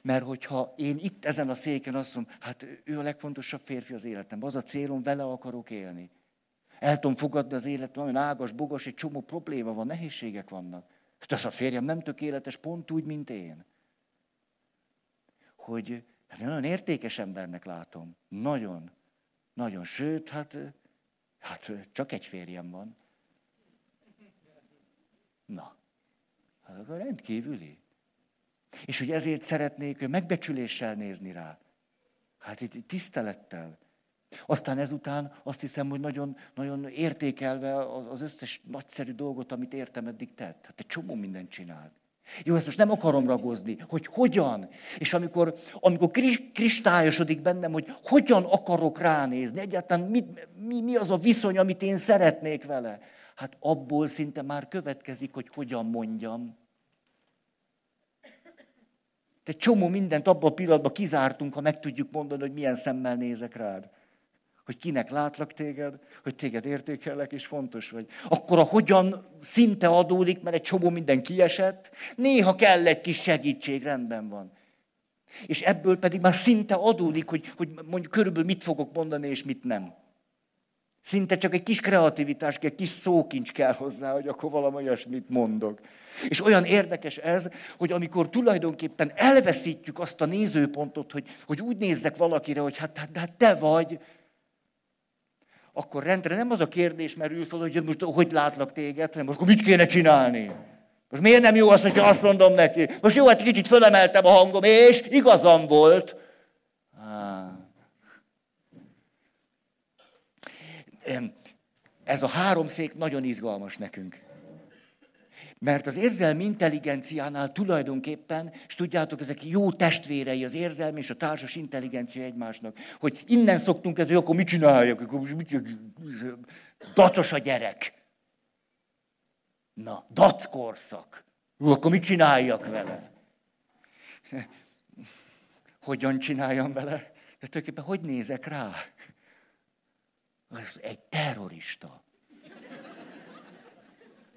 Mert hogyha én itt ezen a széken azt mondom, hát ő a legfontosabb férfi az életemben, az a célom, vele akarok élni. El tudom fogadni az élet, nagyon ágas, bogas, egy csomó probléma van, nehézségek vannak. Hát az a férjem nem tökéletes, pont úgy, mint én. Hogy hát én nagyon értékes embernek látom. Nagyon. Nagyon. Sőt, hát, hát csak egy férjem van. Na, hát akkor rendkívüli. És hogy ezért szeretnék megbecsüléssel nézni rá. Hát itt tisztelettel. Aztán ezután azt hiszem, hogy nagyon, nagyon értékelve az összes nagyszerű dolgot, amit értem eddig tett. Hát egy csomó mindent csinált. Jó, ezt most nem akarom ragozni, hogy hogyan. És amikor, amikor kristályosodik bennem, hogy hogyan akarok ránézni, egyáltalán mit, mi, mi az a viszony, amit én szeretnék vele. Hát abból szinte már következik, hogy hogyan mondjam. Egy csomó mindent abban a pillanatban kizártunk, ha meg tudjuk mondani, hogy milyen szemmel nézek rád. Hogy kinek látlak téged, hogy téged értékelek, és fontos vagy. Akkor a hogyan szinte adódik, mert egy csomó minden kiesett, néha kell egy kis segítség, rendben van. És ebből pedig már szinte adódik, hogy, hogy mondjuk körülbelül mit fogok mondani, és mit nem. Szinte csak egy kis kreativitás, egy kis szókincs kell hozzá, hogy akkor valami olyasmit mondok. És olyan érdekes ez, hogy amikor tulajdonképpen elveszítjük azt a nézőpontot, hogy, hogy úgy nézzek valakire, hogy hát, hát, hát te vagy, akkor rendre nem az a kérdés merül fel, hogy most hogy látlak téged, hanem most akkor mit kéne csinálni? Most miért nem jó az, hogyha azt mondom neki? Most jó, hát kicsit fölemeltem a hangom, és igazam volt. Ah. Ez a három szék nagyon izgalmas nekünk. Mert az érzelmi intelligenciánál tulajdonképpen, és tudjátok, ezek jó testvérei, az érzelmi és a társas intelligencia egymásnak, hogy innen szoktunk ez, hogy akkor mit csináljak, akkor mit, dacos a gyerek. Na, dackorszak. Akkor mit csináljak vele? Hogyan csináljam vele? De tulajdonképpen hogy nézek rá? Az egy terrorista.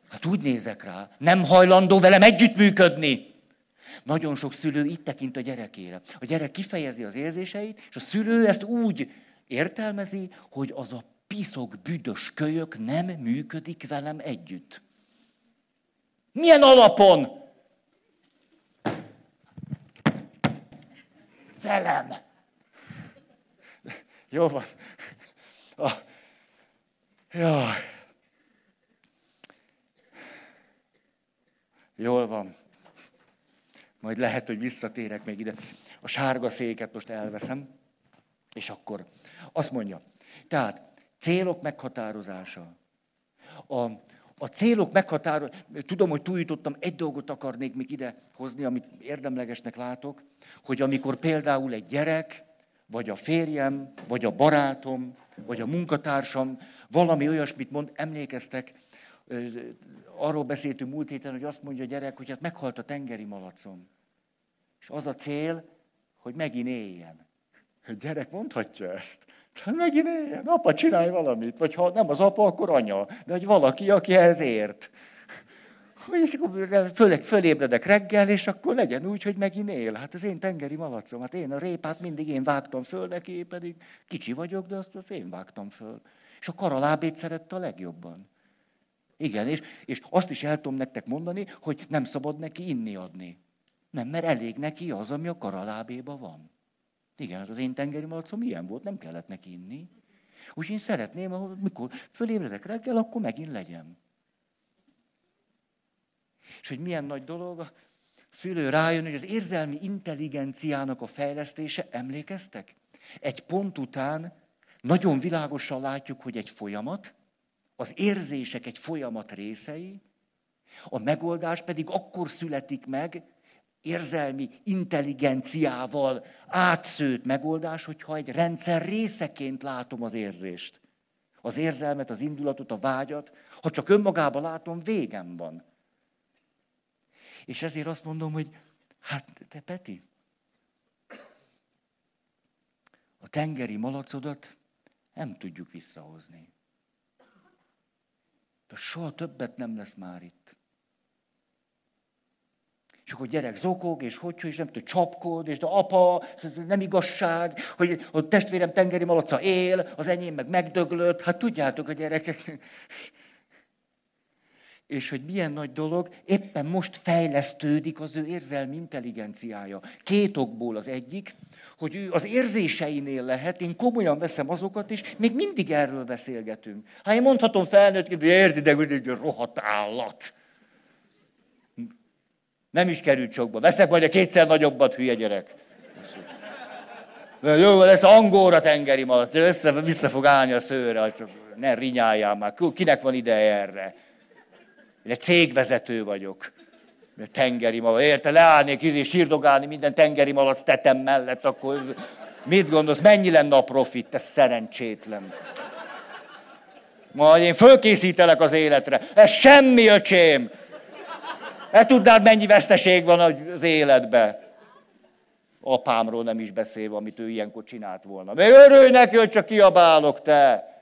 Hát úgy nézek rá, nem hajlandó velem együttműködni. Nagyon sok szülő így tekint a gyerekére. A gyerek kifejezi az érzéseit, és a szülő ezt úgy értelmezi, hogy az a piszok, büdös kölyök nem működik velem együtt. Milyen alapon? Velem. Jó van. Ah. Jaj. Jól van. Majd lehet, hogy visszatérek még ide. A sárga széket most elveszem, és akkor azt mondja. Tehát célok meghatározása. A, a célok meghatározása, tudom, hogy túljutottam, egy dolgot akarnék még ide hozni, amit érdemlegesnek látok, hogy amikor például egy gyerek, vagy a férjem, vagy a barátom, vagy a munkatársam valami olyasmit mond, emlékeztek, arról beszéltünk múlt héten, hogy azt mondja a gyerek, hogy hát meghalt a tengeri malacom. És az a cél, hogy megint éljen. A gyerek mondhatja ezt. Hát megint éljen. Apa, csinálj valamit. Vagy ha nem az apa, akkor anya. De hogy valaki, aki ehhez ért. És akkor főleg fölébredek reggel, és akkor legyen úgy, hogy megint él. Hát az én tengeri malacom, hát én a répát mindig én vágtam föl neki, pedig kicsi vagyok, de azt én vágtam föl. És a karalábét szerette a legjobban. Igen, és, és azt is el tudom nektek mondani, hogy nem szabad neki inni adni. Nem, mert elég neki az, ami a karalábéba van. Igen, hát az én tengeri malacom ilyen volt, nem kellett neki inni. Úgyhogy én szeretném, hogy mikor fölébredek reggel, akkor megint legyen. És hogy milyen nagy dolog a szülő rájön, hogy az érzelmi intelligenciának a fejlesztése, emlékeztek? Egy pont után nagyon világosan látjuk, hogy egy folyamat, az érzések egy folyamat részei, a megoldás pedig akkor születik meg, érzelmi intelligenciával átszőtt megoldás, hogyha egy rendszer részeként látom az érzést. Az érzelmet, az indulatot, a vágyat. Ha csak önmagában látom, végem van. És ezért azt mondom, hogy hát te Peti, a tengeri malacodat nem tudjuk visszahozni. De soha többet nem lesz már itt. És akkor gyerek zokog, és hogy, és nem tudom, csapkod, és de apa, ez nem igazság, hogy a testvérem tengeri malaca él, az enyém meg megdöglött. Hát tudjátok a gyerekek. És hogy milyen nagy dolog, éppen most fejlesztődik az ő érzelmi intelligenciája. Két okból az egyik, hogy ő az érzéseinél lehet, én komolyan veszem azokat, és még mindig erről beszélgetünk. Hát én mondhatom felnőtt, hogy érti, de egy rohadt állat. Nem is került sokba. Veszek majd a kétszer nagyobbat, hülye gyerek. Jó, lesz angóra tengeri malac, össze, vissza fog állni a szőre, ne rinyáljál már, kinek van ideje erre? Én egy cégvezető vagyok tengeri malac. Érte, leállnék izé, sírdogálni minden tengeri malac tetem mellett, akkor mit gondolsz, mennyi lenne a profit, te szerencsétlen. Majd én fölkészítelek az életre. Ez semmi, öcsém. E tudnád, mennyi veszteség van az életbe. Apámról nem is beszélve, amit ő ilyenkor csinált volna. Még örülj neki, hogy csak kiabálok, te.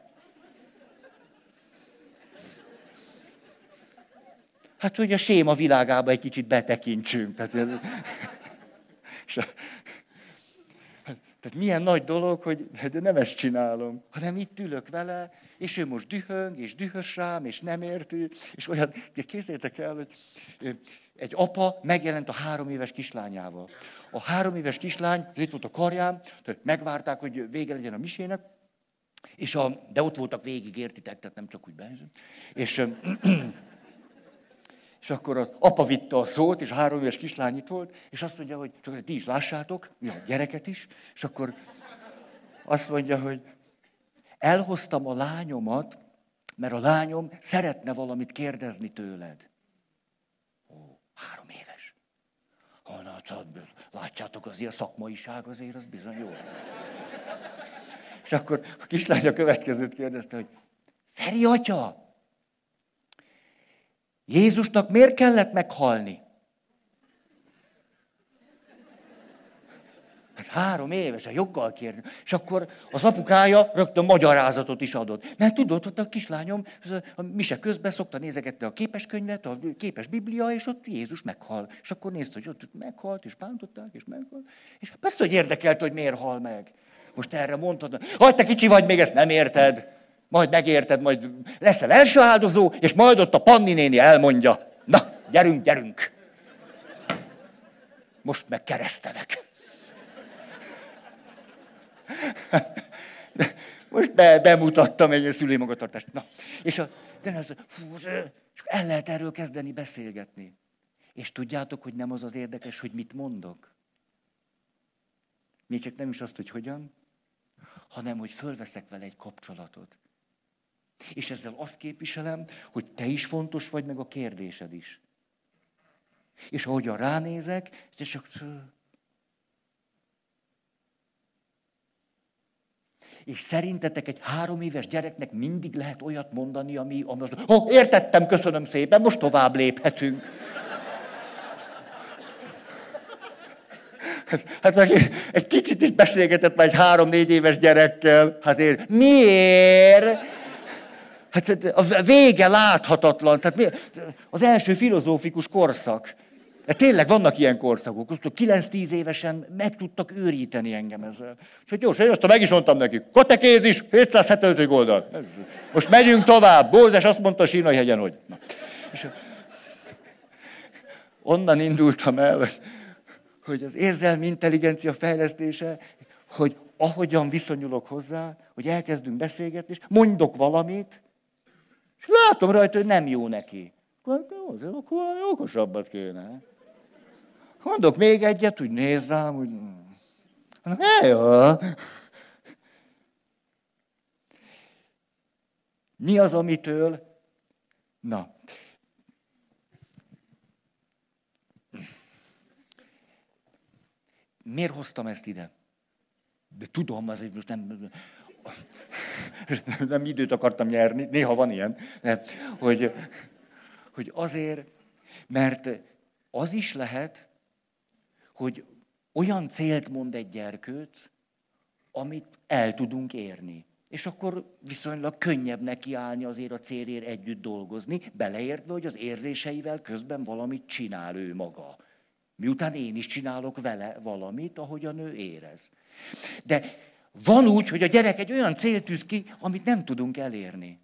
Hát, hogy a séma világába egy kicsit betekintsünk. Tehát, <laughs> és a, tehát milyen nagy dolog, hogy de nem ezt csinálom, hanem itt ülök vele, és ő most dühöng, és dühös rám, és nem érti, és olyan, de képzeljétek el, hogy egy apa megjelent a három éves kislányával. A három éves kislány, itt volt a karjám, tehát megvárták, hogy vége legyen a misének, és a, de ott voltak végig, értitek, tehát nem csak úgy bejön. És <clears throat> és akkor az apa vitte a szót, és a három éves kislány itt volt, és azt mondja, hogy csak ti is lássátok, mi a gyereket is, és akkor azt mondja, hogy elhoztam a lányomat, mert a lányom szeretne valamit kérdezni tőled. Ó, három éves. Honnan, látjátok, az ilyen szakmaiság azért, az bizony jó. És akkor a kislány a következőt kérdezte, hogy Feri atya, Jézusnak miért kellett meghalni? Hát három éves, a joggal kérde. És akkor az apukája rögtön magyarázatot is adott. Mert tudod, hogy a kislányom a mise közben szokta nézegetni a képeskönyvet, a képes biblia, és ott Jézus meghal. És akkor nézte, hogy ott meghalt, és bántották, és meghalt. És persze, hogy érdekelt, hogy miért hal meg. Most erre mondtad, hogy te kicsi vagy, még ezt nem érted. Majd megérted, majd leszel első áldozó, és majd ott a Panni néni elmondja. Na, gyerünk, gyerünk. Most meg keresztelek. Most be, bemutattam egy szülői magatartást. Na, és, a, de az, fú, és el lehet erről kezdeni beszélgetni. És tudjátok, hogy nem az az érdekes, hogy mit mondok? Még csak nem is azt, hogy hogyan, hanem hogy fölveszek vele egy kapcsolatot. És ezzel azt képviselem, hogy te is fontos vagy, meg a kérdésed is. És ahogyan ránézek, és csak És szerintetek egy három éves gyereknek mindig lehet olyat mondani, ami, ami az, oh, értettem, köszönöm szépen, most tovább léphetünk. Hát, hát egy kicsit is beszélgetett már egy három-négy éves gyerekkel. Hát én, miért? Hát a vége láthatatlan. Tehát az első filozófikus korszak. De tényleg vannak ilyen korszakok, hogy 9-10 évesen meg tudtak őríteni engem ezzel. Úgyhogy gyors, én azt meg is mondtam nekik. Katekézis, 775 oldal. Most megyünk tovább. Bózes azt mondta Sínai hegyen, hogy... Na. És onnan indultam el, hogy az érzelmi intelligencia fejlesztése, hogy ahogyan viszonyulok hozzá, hogy elkezdünk beszélgetni, és mondok valamit, és látom rajta, hogy nem jó neki. Akkor, akkor valami okosabbat kéne. Mondok még egyet, úgy néz rám, úgy... Mondom, jó. Mi az, amitől... Na. Miért hoztam ezt ide? De tudom, az most nem... Nem időt akartam nyerni, néha van ilyen, hogy, hogy azért, mert az is lehet, hogy olyan célt mond egy gyerkőc, amit el tudunk érni. És akkor viszonylag könnyebb nekiállni azért a célért együtt dolgozni, beleértve, hogy az érzéseivel közben valamit csinál ő maga. Miután én is csinálok vele valamit, ahogyan ő érez. De van úgy, hogy a gyerek egy olyan célt tűz ki, amit nem tudunk elérni.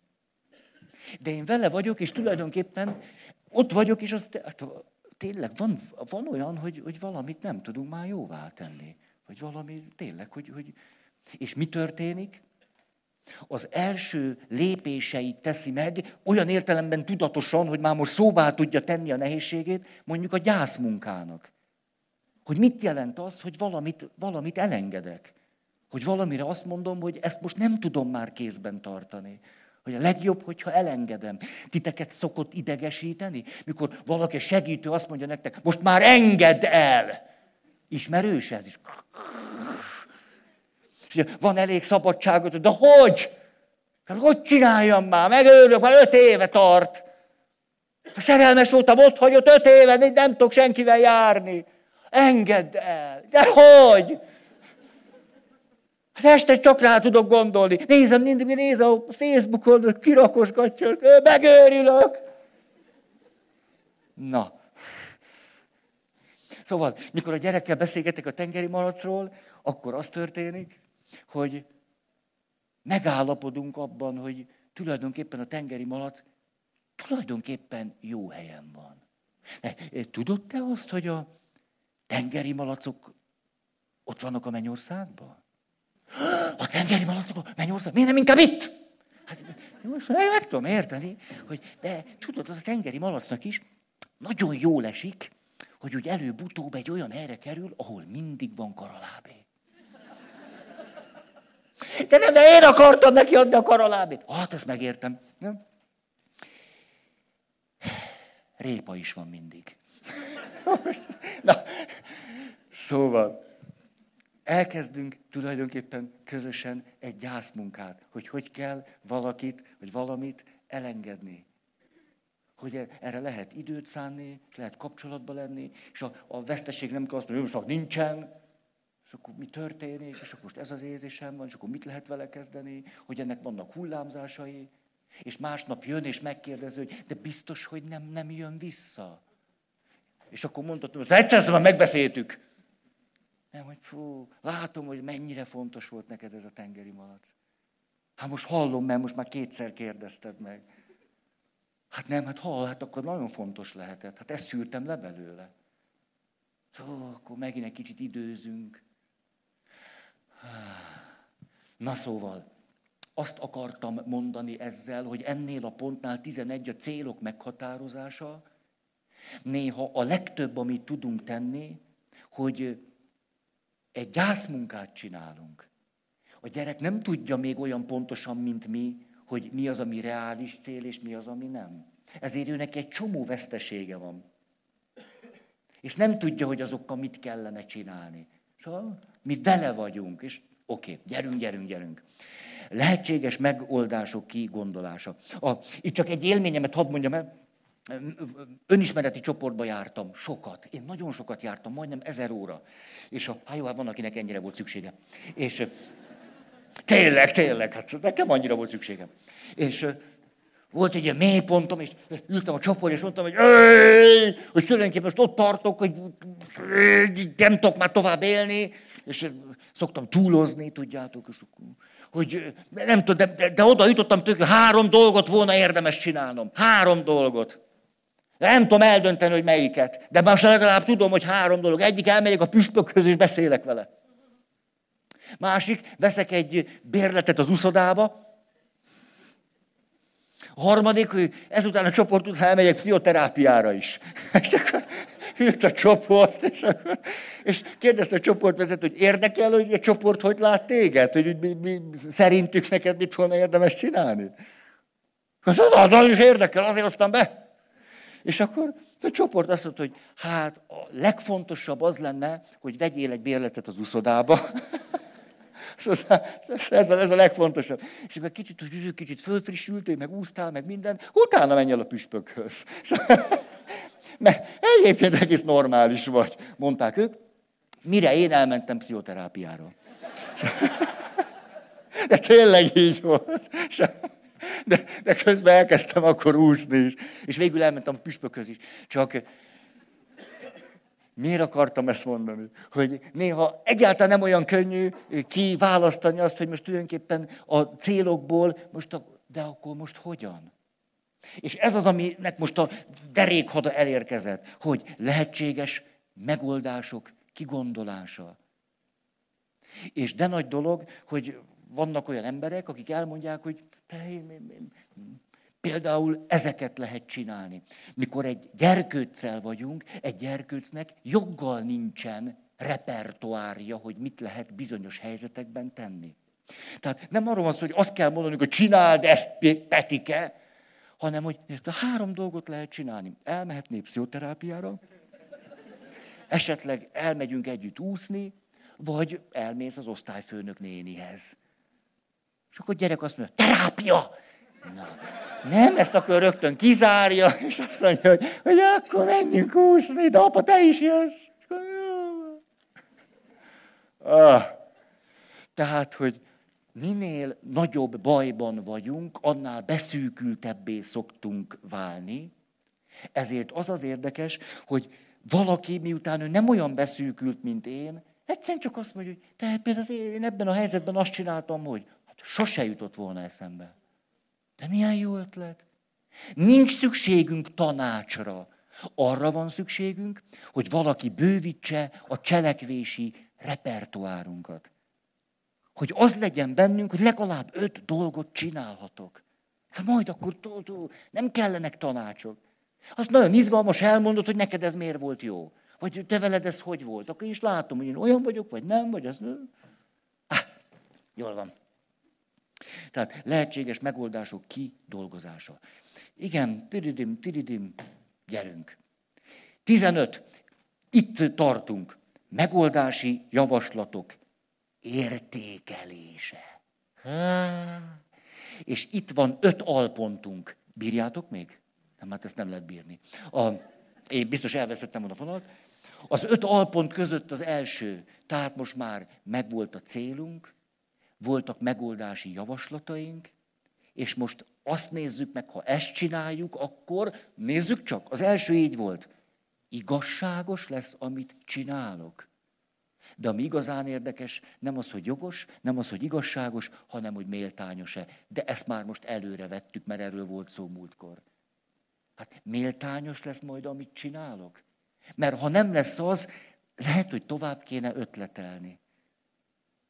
De én vele vagyok, és tulajdonképpen ott vagyok, és az, hát tényleg van, van olyan, hogy, hogy valamit nem tudunk már jóvá tenni. Vagy valami tényleg, hogy, hogy... És mi történik? Az első lépéseit teszi meg, olyan értelemben tudatosan, hogy már most szóvá tudja tenni a nehézségét, mondjuk a gyászmunkának. Hogy mit jelent az, hogy valamit, valamit elengedek. Hogy valamire azt mondom, hogy ezt most nem tudom már kézben tartani. Hogy a legjobb, hogyha elengedem. Titeket szokott idegesíteni, mikor valaki segítő azt mondja nektek, most már engedd el. Ismerős ez is. És van elég szabadságot, de hogy? Hát hogy csináljam már? Megőrülök, már öt éve tart. A szerelmes voltam, ott hagyott öt éve, nem tudok senkivel járni. Engedd el. De hogy? Hát este csak rá tudok gondolni. Nézem, mindig nézem a Facebookon, kirakosgatja, megőrülök. Na. Szóval, mikor a gyerekkel beszélgetek a tengeri malacról, akkor az történik, hogy megállapodunk abban, hogy tulajdonképpen a tengeri malac tulajdonképpen jó helyen van. Tudod te azt, hogy a tengeri malacok ott vannak a mennyországban? A tengeri malacok, mennyország, miért nem inkább itt? Hát, most meg tudom érteni, hogy de tudod, az a tengeri malacnak is nagyon jól esik, hogy úgy előbb-utóbb egy olyan helyre kerül, ahol mindig van karalábé. De nem, de én akartam neki adni a karalábét. Hát, ezt megértem. Nem? Répa is van mindig. <laughs> Na, szóval, elkezdünk tulajdonképpen közösen egy gyászmunkát, hogy hogy kell valakit, vagy valamit elengedni. Hogy erre lehet időt szánni, lehet kapcsolatba lenni, és a, a veszteség nem kell azt mondani, hogy most nincsen, és akkor mi történik, és akkor most ez az érzésem van, és akkor mit lehet vele kezdeni, hogy ennek vannak hullámzásai, és másnap jön és megkérdezi, hogy de biztos, hogy nem, nem jön vissza. És akkor mondhatom, hogy egyszer már megbeszéltük. Nem, hogy fú, látom, hogy mennyire fontos volt neked ez a tengeri malac. Hát most hallom, mert most már kétszer kérdezted meg. Hát nem, hát hall, hát akkor nagyon fontos lehetett. Hát ezt szűrtem le belőle. Ó, akkor megint egy kicsit időzünk. Na szóval, azt akartam mondani ezzel, hogy ennél a pontnál 11 a célok meghatározása, néha a legtöbb, amit tudunk tenni, hogy egy gyászmunkát csinálunk. A gyerek nem tudja még olyan pontosan, mint mi, hogy mi az, ami reális cél, és mi az, ami nem. Ezért őnek egy csomó vesztesége van. És nem tudja, hogy azokkal mit kellene csinálni. Szóval mi vele vagyunk, és oké, okay, gyerünk, gyerünk, gyerünk. Lehetséges megoldások kigondolása. A, itt csak egy élményemet hadd mondjam el. Önismereti csoportba jártam, sokat. Én nagyon sokat jártam, majdnem ezer óra. És a, jó, hát van, akinek ennyire volt szüksége. És tényleg, tényleg, hát nekem annyira volt szükségem. És volt egy ilyen mély pontom, és ültem a csoport, és mondtam, hogy, hogy tulajdonképpen most ott tartok, hogy nem tudok már tovább élni, és szoktam túlozni, tudjátok, és hogy nem tudom, de, de oda jutottam tőle, három dolgot volna érdemes csinálnom. Három dolgot. Nem tudom eldönteni, hogy melyiket. De most legalább tudom, hogy három dolog. Egyik elmegyek a püspökhöz, és beszélek vele. Másik, veszek egy bérletet az uszodába. A harmadik, hogy ezután a csoport után elmegyek pszichoterápiára is. <laughs> És akkor jött a csoport, és, akkor, és kérdezte a csoportvezető, hogy érdekel, hogy a csoport hogy lát téged, hogy mi, mi, szerintük neked mit volna érdemes csinálni. Az nagyon is érdekel, azért aztán be. És akkor a csoport azt mondta, hogy hát a legfontosabb az lenne, hogy vegyél egy bérletet az uszodába. <laughs> a, ez a legfontosabb. És akkor kicsit, kicsit fölfrissültél, meg úsztál, meg minden, utána menj el a püspökhöz. <laughs> Mert egyébként egész normális vagy, mondták ők. Mire én elmentem pszichoterápiára. <laughs> De tényleg így volt. De, de közben elkezdtem akkor úszni is. És végül elmentem a püspökhöz is. Csak miért akartam ezt mondani? Hogy néha egyáltalán nem olyan könnyű kiválasztani azt, hogy most tulajdonképpen a célokból, most a, de akkor most hogyan? És ez az, aminek most a derékhada elérkezett, hogy lehetséges megoldások kigondolása. És de nagy dolog, hogy vannak olyan emberek, akik elmondják, hogy például ezeket lehet csinálni. Mikor egy gyerkőccel vagyunk, egy gyerkőcnek joggal nincsen repertoárja, hogy mit lehet bizonyos helyzetekben tenni. Tehát nem arról van szó, hogy azt kell mondani, hogy csináld ezt, Petike, hanem hogy a három dolgot lehet csinálni. Elmehetnél pszichoterápiára, esetleg elmegyünk együtt úszni, vagy elmész az osztályfőnök nénihez. És akkor a gyerek azt mondja, terápia! Na, nem, ezt akkor rögtön kizárja, és azt mondja, hogy, hogy akkor menjünk úszni, de apa, te is jössz. Ah. Tehát, hogy minél nagyobb bajban vagyunk, annál beszűkültebbé szoktunk válni. Ezért az az érdekes, hogy valaki, miután ő nem olyan beszűkült, mint én, egyszerűen csak azt mondja, hogy te például én ebben a helyzetben azt csináltam, hogy sose jutott volna eszembe. De milyen jó ötlet. Nincs szükségünk tanácsra. Arra van szükségünk, hogy valaki bővítse a cselekvési repertoárunkat hogy az legyen bennünk, hogy legalább öt dolgot csinálhatok. Szóval majd akkor nem kellenek tanácsok. Azt nagyon izgalmas elmondod, hogy neked ez miért volt jó. Vagy te veled ez hogy volt. Akkor is látom, hogy én olyan vagyok, vagy nem, vagy az... Ah, jól van. Tehát lehetséges megoldások kidolgozása. Igen, tiridim, tiridim, gyerünk. 15. Itt tartunk. Megoldási javaslatok értékelése. És itt van öt alpontunk. Bírjátok még? Nem, hát ezt nem lehet bírni. A, én biztos elveszettem volna a fonalat. Az öt alpont között az első, tehát most már megvolt a célunk, voltak megoldási javaslataink, és most azt nézzük meg, ha ezt csináljuk, akkor nézzük csak, az első így volt. Igazságos lesz, amit csinálok. De ami igazán érdekes, nem az, hogy jogos, nem az, hogy igazságos, hanem, hogy méltányos-e. De ezt már most előre vettük, mert erről volt szó múltkor. Hát méltányos lesz majd, amit csinálok? Mert ha nem lesz az, lehet, hogy tovább kéne ötletelni.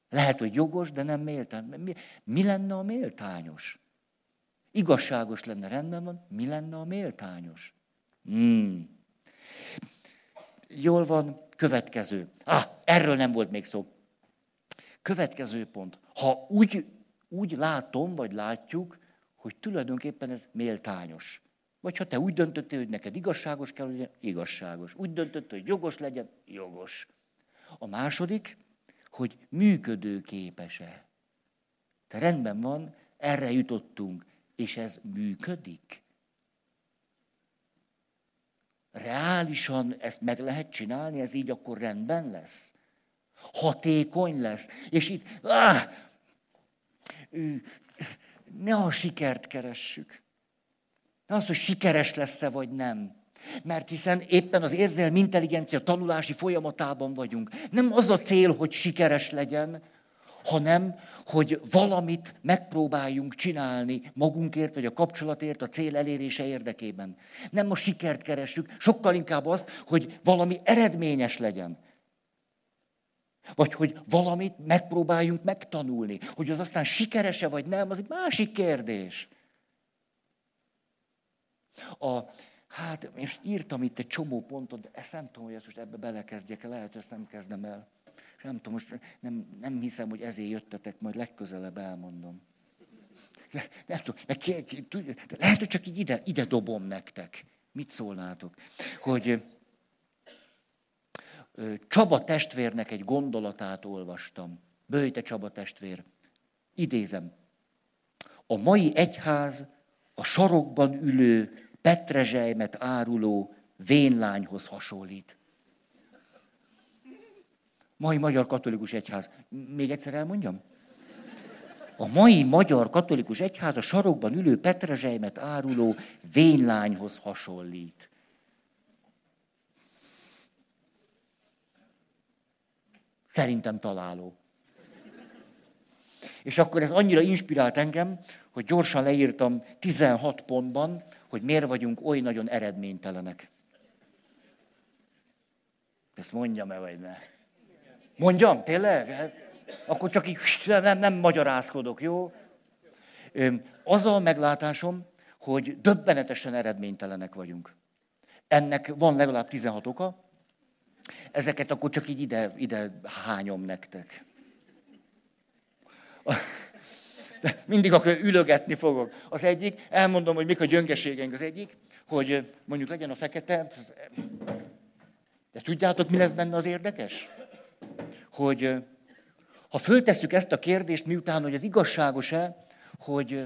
Lehet, hogy jogos, de nem méltányos. Mi, mi lenne a méltányos? Igazságos lenne, rendben van. Mi lenne a méltányos? Hmm. Jól van, következő. Ah, erről nem volt még szó. Következő pont. Ha úgy, úgy látom, vagy látjuk, hogy tulajdonképpen ez méltányos. Vagy ha te úgy döntöttél, hogy neked igazságos kell, hogy igazságos. Úgy döntöttél, hogy jogos legyen, jogos. A második, hogy működőképes-e. Te rendben van, erre jutottunk, és ez működik. Reálisan ezt meg lehet csinálni, ez így akkor rendben lesz. Hatékony lesz. És itt, áh, ne a sikert keressük. Nem az, hogy sikeres lesz-e vagy nem. Mert hiszen éppen az érzelmi intelligencia tanulási folyamatában vagyunk. Nem az a cél, hogy sikeres legyen, hanem, hogy valamit megpróbáljunk csinálni magunkért, vagy a kapcsolatért, a cél elérése érdekében. Nem a sikert keresünk, sokkal inkább azt, hogy valami eredményes legyen. Vagy hogy valamit megpróbáljunk megtanulni. Hogy az aztán sikerese vagy nem, az egy másik kérdés. A, hát, és írtam itt egy csomó pontot, de ezt nem tudom, hogy ezt most ebbe belekezdjek el, lehet, ezt nem kezdem el. Nem tudom, most nem, nem hiszem, hogy ezért jöttetek, majd legközelebb elmondom. Nem tudom, mert ki, ki, tudja, lehet, hogy csak így ide, ide dobom nektek. Mit szólnátok? Hogy Csaba testvérnek egy gondolatát olvastam. Böjte Csaba testvér. Idézem. A mai egyház a sarokban ülő petrezselymet áruló vénlányhoz hasonlít. Mai Magyar Katolikus Egyház. Még egyszer elmondjam? A mai Magyar Katolikus Egyház a sarokban ülő petrezselymet áruló vénlányhoz hasonlít. Szerintem találó. És akkor ez annyira inspirált engem, hogy gyorsan leírtam 16 pontban, hogy miért vagyunk oly nagyon eredménytelenek. Ezt mondjam-e, vagy ne? Mondjam, tényleg? Hát, akkor csak így nem, nem magyarázkodok, jó? Az a meglátásom, hogy döbbenetesen eredménytelenek vagyunk. Ennek van legalább 16 oka, ezeket akkor csak így ide, ide hányom nektek. Mindig akkor ülögetni fogok. Az egyik, elmondom, hogy mik a gyöngeségeink. Az egyik, hogy mondjuk legyen a fekete, de tudjátok, mi lesz benne az érdekes? Hogy ha föltesszük ezt a kérdést, miután, hogy ez igazságos-e, hogy,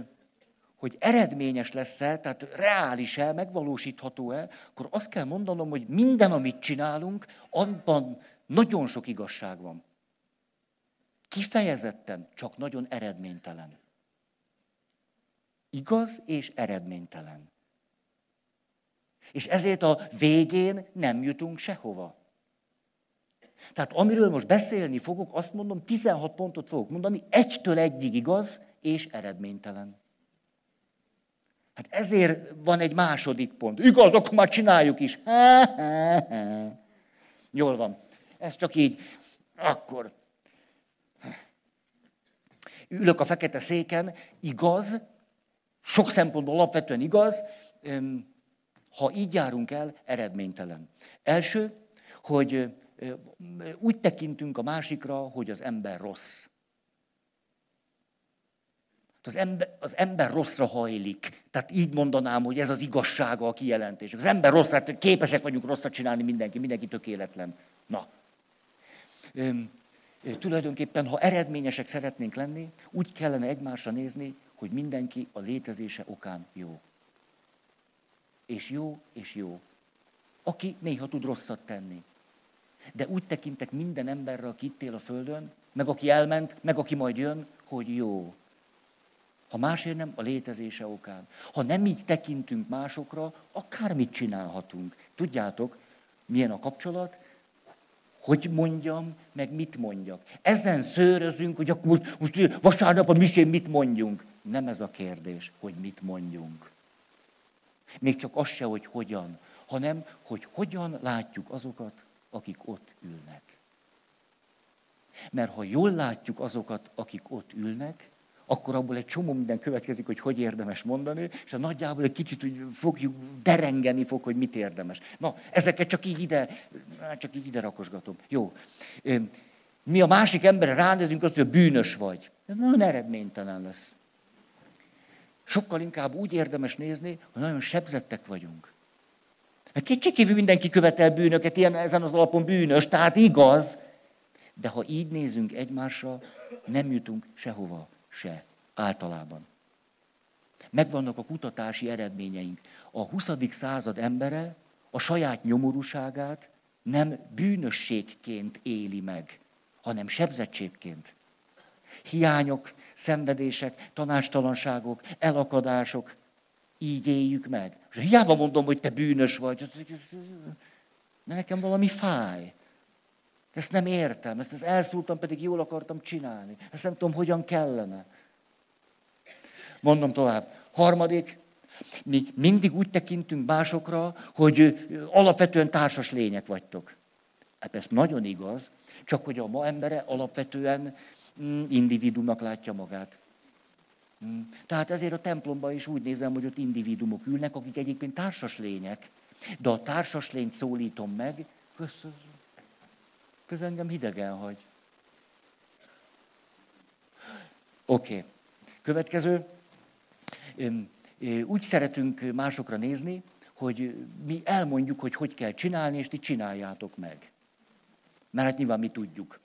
hogy eredményes lesz-e, tehát reális-e, megvalósítható-e, akkor azt kell mondanom, hogy minden, amit csinálunk, abban nagyon sok igazság van. Kifejezetten csak nagyon eredménytelen. Igaz és eredménytelen. És ezért a végén nem jutunk sehova. Tehát amiről most beszélni fogok, azt mondom, 16 pontot fogok mondani, egytől egyig igaz és eredménytelen. Hát ezért van egy második pont. Igaz, akkor már csináljuk is. <laughs> Jól van. Ez csak így. Akkor. Ülök a fekete széken, igaz, sok szempontból alapvetően igaz, ha így járunk el, eredménytelen. Első, hogy úgy tekintünk a másikra, hogy az ember rossz. Az ember, az ember rosszra hajlik. Tehát így mondanám, hogy ez az igazsága a kijelentés. Az ember rossz, hát képesek vagyunk rosszat csinálni mindenki, mindenki tökéletlen. Na. Üm, tulajdonképpen, ha eredményesek szeretnénk lenni, úgy kellene egymásra nézni, hogy mindenki a létezése okán jó. És jó, és jó. Aki néha tud rosszat tenni. De úgy tekintek minden emberre, aki itt él a Földön, meg aki elment, meg aki majd jön, hogy jó. Ha másért nem, a létezése okán. Ha nem így tekintünk másokra, akármit csinálhatunk. Tudjátok, milyen a kapcsolat? Hogy mondjam, meg mit mondjak. Ezen szőrözünk, hogy akkor most, most vasárnap a misén mit mondjunk. Nem ez a kérdés, hogy mit mondjunk. Még csak az se, hogy hogyan, hanem, hogy hogyan látjuk azokat, akik ott ülnek. Mert ha jól látjuk azokat, akik ott ülnek, akkor abból egy csomó minden következik, hogy hogy érdemes mondani, és a nagyjából egy kicsit úgy fogjuk, derengeni fog, hogy mit érdemes. Na, ezeket csak így ide, csak így ide rakosgatom. Jó. Mi a másik emberre ránézünk azt, hogy bűnös vagy. Ez nagyon eredménytelen lesz. Sokkal inkább úgy érdemes nézni, hogy nagyon sebzettek vagyunk. Mert kétségkívül mindenki követel bűnöket, ilyen ezen az alapon bűnös, tehát igaz. De ha így nézünk egymásra, nem jutunk sehova se általában. Megvannak a kutatási eredményeink. A 20. század embere a saját nyomorúságát nem bűnösségként éli meg, hanem sebzettségként. Hiányok, szenvedések, tanástalanságok, elakadások, így éljük meg. És hiába mondom, hogy te bűnös vagy, de nekem valami fáj. Ezt nem értem, ezt az elszúrtam, pedig jól akartam csinálni. Ezt nem tudom, hogyan kellene. Mondom tovább. Harmadik, mi mindig úgy tekintünk másokra, hogy alapvetően társas lények vagytok. Hát ez nagyon igaz, csak hogy a ma embere alapvetően mm, individumnak látja magát. Mm. Tehát ezért a templomban is úgy nézem, hogy ott individumok ülnek, akik egyébként társas lények. De a társas lényt szólítom meg, köszönöm ez engem hidegen hagy. Oké. Okay. Következő. Úgy szeretünk másokra nézni, hogy mi elmondjuk, hogy hogy kell csinálni, és ti csináljátok meg. Mert hát nyilván mi tudjuk.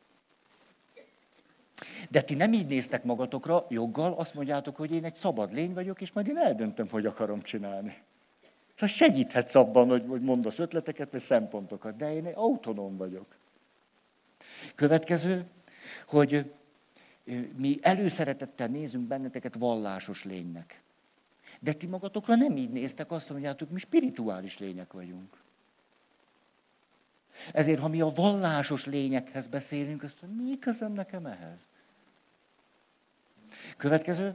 De ti nem így néztek magatokra, joggal azt mondjátok, hogy én egy szabad lény vagyok, és majd én eldöntöm, hogy akarom csinálni. Tehát segíthetsz abban, hogy mondasz ötleteket, vagy szempontokat, de én autonóm vagyok. Következő, hogy mi előszeretettel nézünk benneteket vallásos lénynek. De ti magatokra nem így néztek, azt mondjátok, mi spirituális lények vagyunk. Ezért, ha mi a vallásos lényekhez beszélünk, azt mondjuk, mi közöm nekem ehhez? Következő,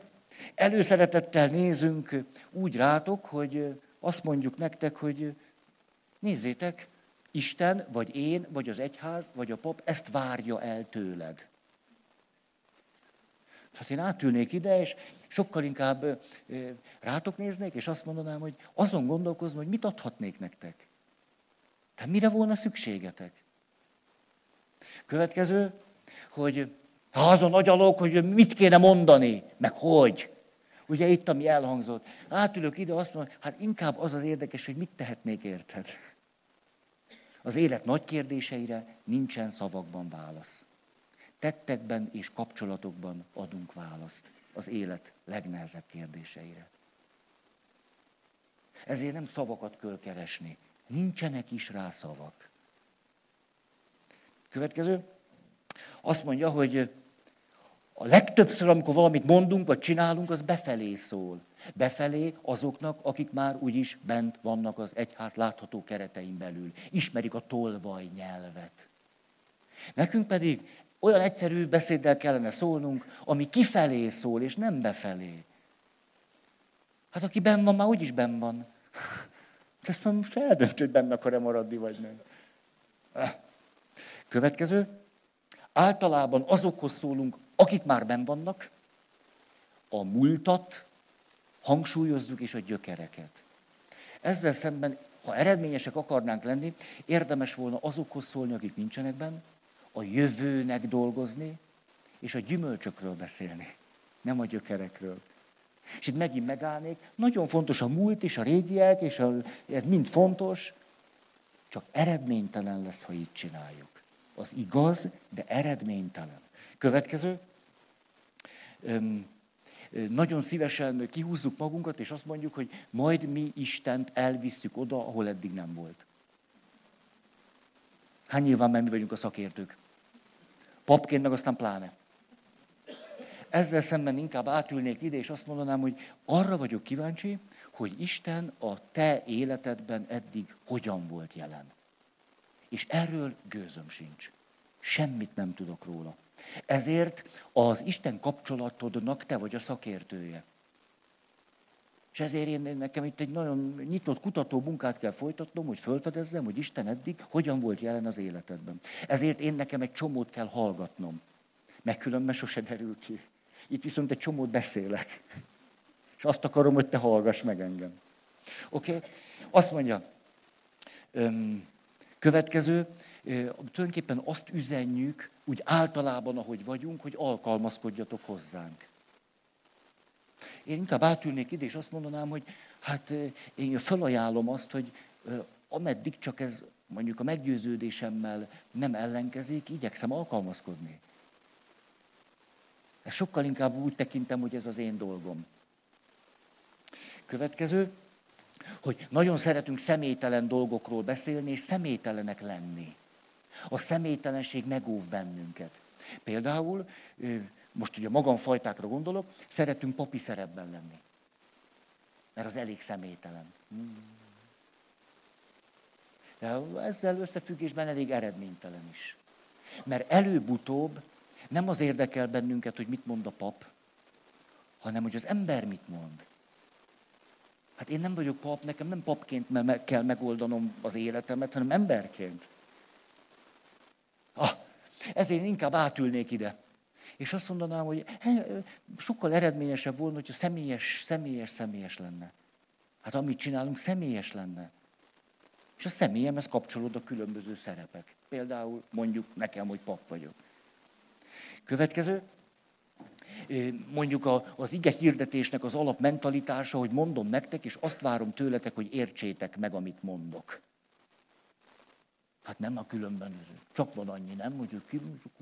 előszeretettel nézünk úgy rátok, hogy azt mondjuk nektek, hogy nézzétek, Isten, vagy én, vagy az egyház, vagy a pap ezt várja el tőled. Hát én átülnék ide, és sokkal inkább rátok néznék, és azt mondanám, hogy azon gondolkozom, hogy mit adhatnék nektek. Tehát mire volna szükségetek? Következő, hogy ha azon agyalok, hogy mit kéne mondani, meg hogy. Ugye itt, ami elhangzott. Átülök ide, azt mondom, hát inkább az az érdekes, hogy mit tehetnék érted. Az élet nagy kérdéseire nincsen szavakban válasz. Tettekben és kapcsolatokban adunk választ az élet legnehezebb kérdéseire. Ezért nem szavakat kell keresni. Nincsenek is rá szavak. Következő. Azt mondja, hogy a legtöbbször, amikor valamit mondunk, vagy csinálunk, az befelé szól befelé azoknak, akik már úgyis bent vannak az egyház látható keretein belül. Ismerik a tolvaj nyelvet. Nekünk pedig olyan egyszerű beszéddel kellene szólnunk, ami kifelé szól, és nem befelé. Hát aki benn van, már úgyis benn van. Ezt már most eldönt, hogy benne akar-e maradni, vagy nem. Következő. Általában azokhoz szólunk, akik már benn vannak, a múltat hangsúlyozzuk és a gyökereket. Ezzel szemben, ha eredményesek akarnánk lenni, érdemes volna azokhoz szólni, akik nincsenek benne, a jövőnek dolgozni, és a gyümölcsökről beszélni, nem a gyökerekről. És itt megint megállnék, nagyon fontos a múlt és a régiek, és a, ez mind fontos, csak eredménytelen lesz, ha így csináljuk. Az igaz, de eredménytelen. Következő. Öm, nagyon szívesen kihúzzuk magunkat, és azt mondjuk, hogy majd mi Istent elvisszük oda, ahol eddig nem volt. Hát nyilván, mert mi vagyunk a szakértők. Papként meg aztán pláne. Ezzel szemben inkább átülnék ide, és azt mondanám, hogy arra vagyok kíváncsi, hogy Isten a te életedben eddig hogyan volt jelen. És erről gőzöm sincs. Semmit nem tudok róla. Ezért az Isten kapcsolatodnak te vagy a szakértője. És ezért én, nekem itt egy nagyon nyitott kutató munkát kell folytatnom, hogy felfedezzem, hogy Isten eddig hogyan volt jelen az életedben. Ezért én nekem egy csomót kell hallgatnom. Mert különben sose derül ki. Itt viszont egy csomót beszélek. És azt akarom, hogy te hallgass meg engem. Oké? Okay? Azt mondja, öm, következő, tulajdonképpen azt üzenjük, úgy általában, ahogy vagyunk, hogy alkalmazkodjatok hozzánk. Én inkább átülnék ide, és azt mondanám, hogy hát én felajánlom azt, hogy ameddig csak ez mondjuk a meggyőződésemmel nem ellenkezik, igyekszem alkalmazkodni. Ezt sokkal inkább úgy tekintem, hogy ez az én dolgom. Következő, hogy nagyon szeretünk személytelen dolgokról beszélni, és személytelenek lenni. A személytelenség megóv bennünket. Például, most ugye magamfajtákra gondolok, szeretünk papi szerepben lenni. Mert az elég személytelen. De ezzel összefüggésben elég eredménytelen is. Mert előbb-utóbb nem az érdekel bennünket, hogy mit mond a pap, hanem hogy az ember mit mond. Hát én nem vagyok pap, nekem nem papként kell megoldanom az életemet, hanem emberként. Ah, ezért én inkább átülnék ide. És azt mondanám, hogy sokkal eredményesebb volna, hogyha személyes, személyes, személyes lenne. Hát amit csinálunk, személyes lenne. És a személyemhez kapcsolódnak különböző szerepek. Például mondjuk nekem, hogy pap vagyok. Következő, mondjuk az ige hirdetésnek az alapmentalitása, hogy mondom nektek, és azt várom tőletek, hogy értsétek meg, amit mondok. Hát nem a különben, csak van annyi, nem? Hogy ki,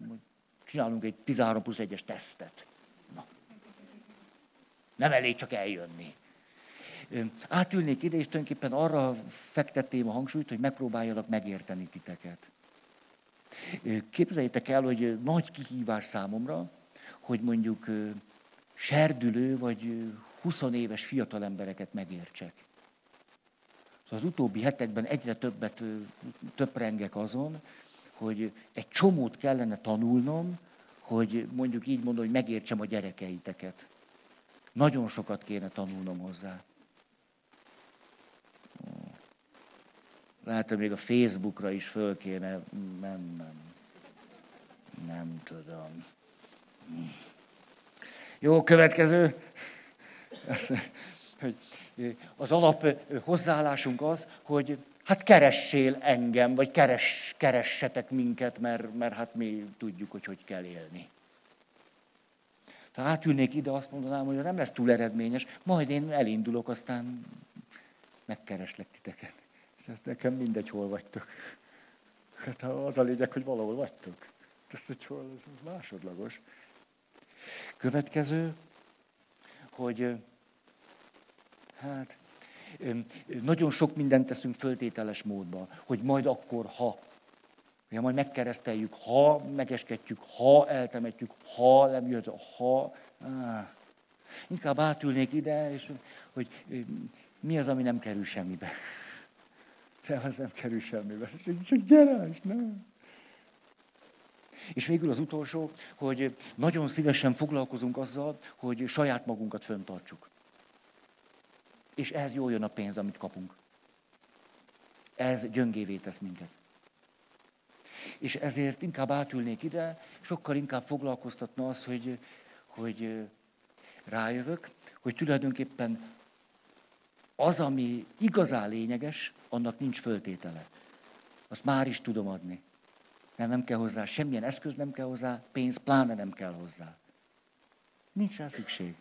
hogy csinálunk egy 13 plusz 1-es tesztet. Na. Nem elég csak eljönni. Átülnék ide, és tulajdonképpen arra fektettem a hangsúlyt, hogy megpróbáljalak megérteni titeket. Képzeljétek el, hogy nagy kihívás számomra, hogy mondjuk serdülő vagy 20 éves fiatal embereket megértsek. Szóval az utóbbi hetekben egyre többet töprengek azon, hogy egy csomót kellene tanulnom, hogy mondjuk így mondom, hogy megértsem a gyerekeiteket. Nagyon sokat kéne tanulnom hozzá. Lehet, hogy még a Facebookra is föl kéne. Nem, nem. Tudom. Jó, következő. Az alap hozzáállásunk az, hogy hát keressél engem, vagy keres, keressetek minket, mert, mert hát mi tudjuk, hogy hogy kell élni. Tehát átülnék ide, azt mondanám, hogy nem lesz túl eredményes, majd én elindulok, aztán megkereslek titeket. Tehát nekem mindegy, hol vagytok. Hát az a lényeg, hogy valahol vagytok. Ez, hogy hol, ez másodlagos. Következő, hogy hát nagyon sok mindent teszünk föltételes módban, hogy majd akkor, ha. Ja, majd megkereszteljük, ha megeskedjük, ha eltemetjük, ha nem jött, ha. Ah. Inkább átülnék ide, és hogy mi az, ami nem kerül semmibe. De az nem kerül semmibe. Csak gyere, és nem. És végül az utolsó, hogy nagyon szívesen foglalkozunk azzal, hogy saját magunkat föntartsuk. És ehhez jól jön a pénz, amit kapunk. Ez gyöngévé tesz minket. És ezért inkább átülnék ide, sokkal inkább foglalkoztatna az, hogy, hogy rájövök, hogy tulajdonképpen az, ami igazán lényeges, annak nincs föltétele. Azt már is tudom adni. Nem, nem kell hozzá, semmilyen eszköz nem kell hozzá, pénz pláne nem kell hozzá. Nincs rá szükség.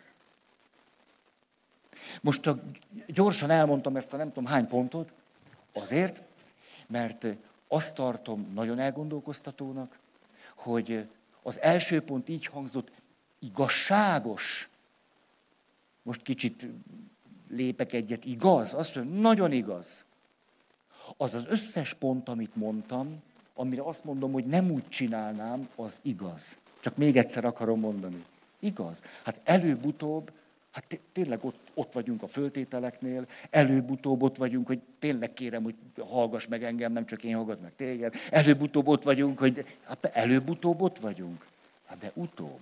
Most a, gyorsan elmondtam ezt a nem tudom hány pontot, azért, mert azt tartom nagyon elgondolkoztatónak, hogy az első pont így hangzott, igazságos. Most kicsit lépek egyet, igaz? Azt mondja, nagyon igaz. Az az összes pont, amit mondtam, amire azt mondom, hogy nem úgy csinálnám, az igaz. Csak még egyszer akarom mondani. Igaz. Hát előbb-utóbb, hát tényleg ott, ott vagyunk a föltételeknél, előbb-utóbb ott vagyunk, hogy tényleg kérem, hogy hallgass meg engem, nem csak én hallgat meg téged. Előbb-utóbb ott vagyunk, hogy hát előbb-utóbb ott vagyunk. Hát de utóbb.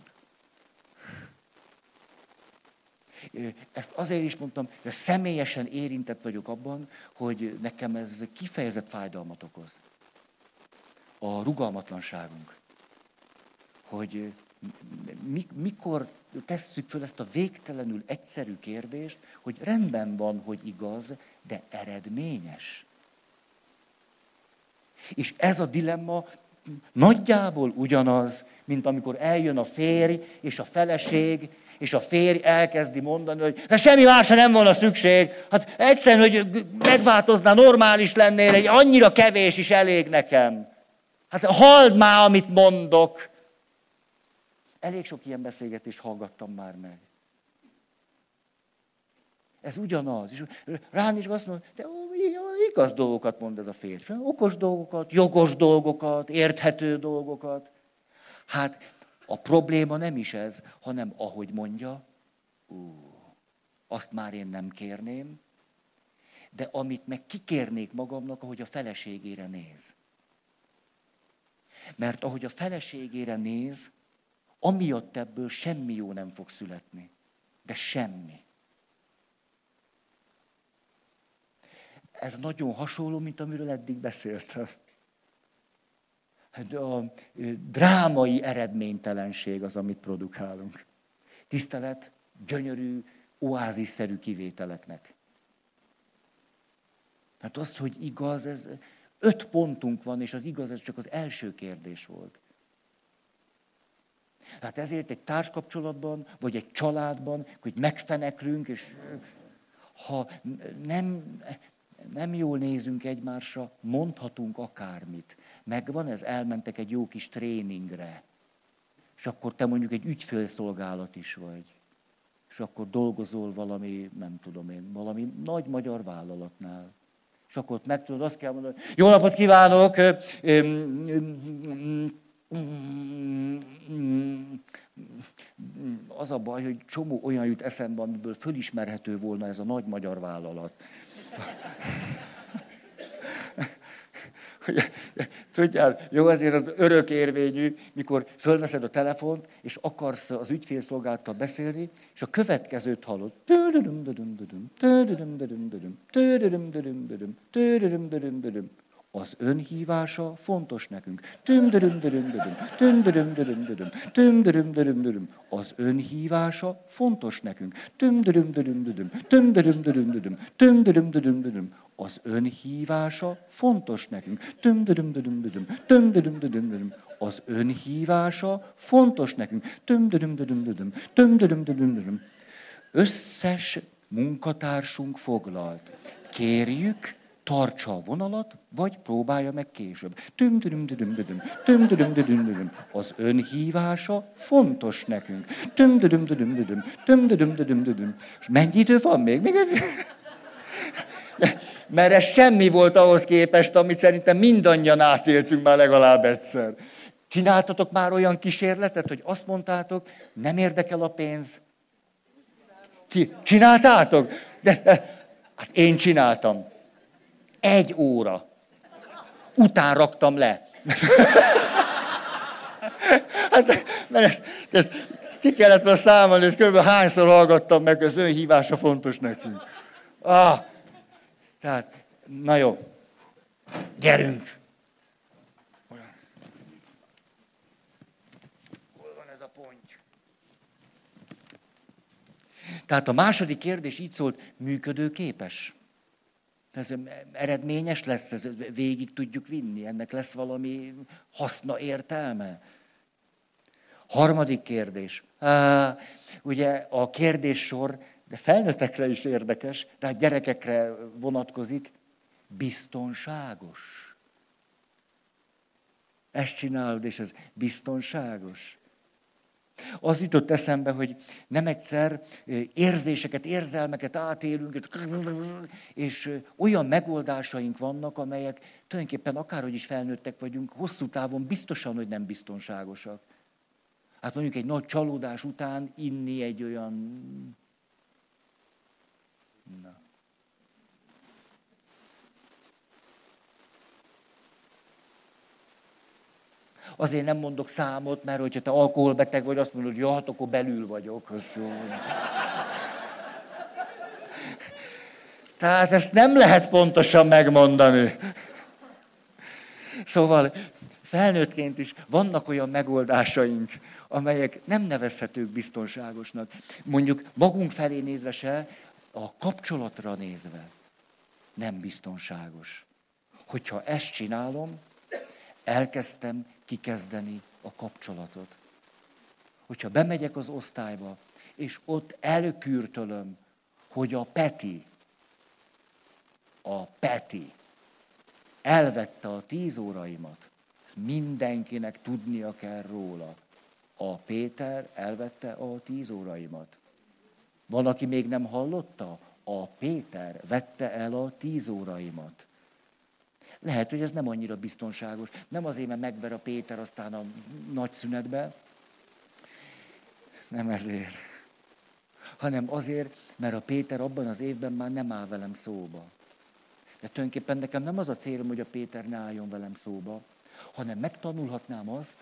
Ezt azért is mondtam, hogy személyesen érintett vagyok abban, hogy nekem ez kifejezett fájdalmat okoz. A rugalmatlanságunk. Hogy mikor tesszük föl ezt a végtelenül egyszerű kérdést, hogy rendben van, hogy igaz, de eredményes. És ez a dilemma nagyjából ugyanaz, mint amikor eljön a férj és a feleség, és a férj elkezdi mondani, hogy de semmi másra nem volna szükség. Hát egyszerűen, hogy megváltozna, normális lennél, egy annyira kevés is elég nekem. Hát halld már, amit mondok. Elég sok ilyen beszélgetést hallgattam már meg. Ez ugyanaz. És is azt mondja, de igaz dolgokat mond ez a férfi. Okos dolgokat, jogos dolgokat, érthető dolgokat. Hát a probléma nem is ez, hanem ahogy mondja, ú, azt már én nem kérném, de amit meg kikérnék magamnak, ahogy a feleségére néz. Mert ahogy a feleségére néz, amiatt ebből semmi jó nem fog születni. De semmi. Ez nagyon hasonló, mint amiről eddig beszéltem. Hát a drámai eredménytelenség az, amit produkálunk. Tisztelet gyönyörű, oázisszerű kivételeknek. Hát az, hogy igaz, ez öt pontunk van, és az igaz, ez csak az első kérdés volt. Hát ezért egy társkapcsolatban, vagy egy családban, hogy megfeneklünk, és ha nem, nem jól nézünk egymásra, mondhatunk akármit. Megvan ez, elmentek egy jó kis tréningre, és akkor te mondjuk egy ügyfélszolgálat is vagy. És akkor dolgozol valami, nem tudom én, valami nagy magyar vállalatnál. És akkor ott meg tudod, azt kell mondani, jó napot kívánok! Az a baj, hogy csomó olyan jut eszembe, amiből fölismerhető volna ez a nagy magyar vállalat. Tudjál, jó, azért az örök érvényű, mikor fölveszed a telefont, és akarsz az ügyfélszolgálattal beszélni, és a következőt hallod. Az önhívása fontos nekünk. Az önhívása fontos nekünk. Az önhívása fontos nekünk. Az önhívása fontos nekünk. Összes munkatársunk foglalt. Kérjük, tartsa a vonalat, vagy próbálja meg később. Tüm, tüm, Az önhívása fontos nekünk. Tüm, tüm, És mennyi idő van még? még ez... Mert ez semmi volt ahhoz képest, amit szerintem mindannyian átéltünk már legalább egyszer. Csináltatok már olyan kísérletet, hogy azt mondtátok, nem érdekel a pénz? Ki? Csináltátok? De, de, hát én csináltam. Egy óra. Után raktam le. <laughs> hát, mert ezt, ezt ki kellett volna számolni, és kb. hányszor hallgattam meg, az önhívása fontos nekünk. Ah, tehát, na jó, gyerünk. Hol van ez a ponty? Tehát a második kérdés így szólt, működőképes. Ez eredményes lesz, ez végig tudjuk vinni, ennek lesz valami haszna, értelme. Harmadik kérdés. Ugye a kérdéssor de felnőttekre is érdekes, tehát gyerekekre vonatkozik, biztonságos. Ezt csinálod, és ez biztonságos. Az jutott eszembe, hogy nem egyszer érzéseket, érzelmeket átélünk, és olyan megoldásaink vannak, amelyek tulajdonképpen akárhogy is felnőttek vagyunk, hosszú távon biztosan, hogy nem biztonságosak. Hát mondjuk egy nagy csalódás után inni egy olyan... Na. Azért nem mondok számot, mert hogyha te alkoholbeteg vagy, azt mondod, hogy ja, hát akkor belül vagyok. Tehát ezt nem lehet pontosan megmondani. Szóval felnőttként is vannak olyan megoldásaink, amelyek nem nevezhetők biztonságosnak. Mondjuk magunk felé nézve se, a kapcsolatra nézve nem biztonságos. Hogyha ezt csinálom, elkezdtem kikezdeni a kapcsolatot. Hogyha bemegyek az osztályba, és ott elkürtölöm, hogy a Peti, a Peti elvette a tíz óraimat, mindenkinek tudnia kell róla. A Péter elvette a tíz óraimat. Van, aki még nem hallotta? A Péter vette el a tíz óraimat. Lehet, hogy ez nem annyira biztonságos. Nem azért, mert megver a Péter aztán a nagy szünetbe, nem ezért, hanem azért, mert a Péter abban az évben már nem áll velem szóba. De tulajdonképpen nekem nem az a célom, hogy a Péter ne álljon velem szóba, hanem megtanulhatnám azt,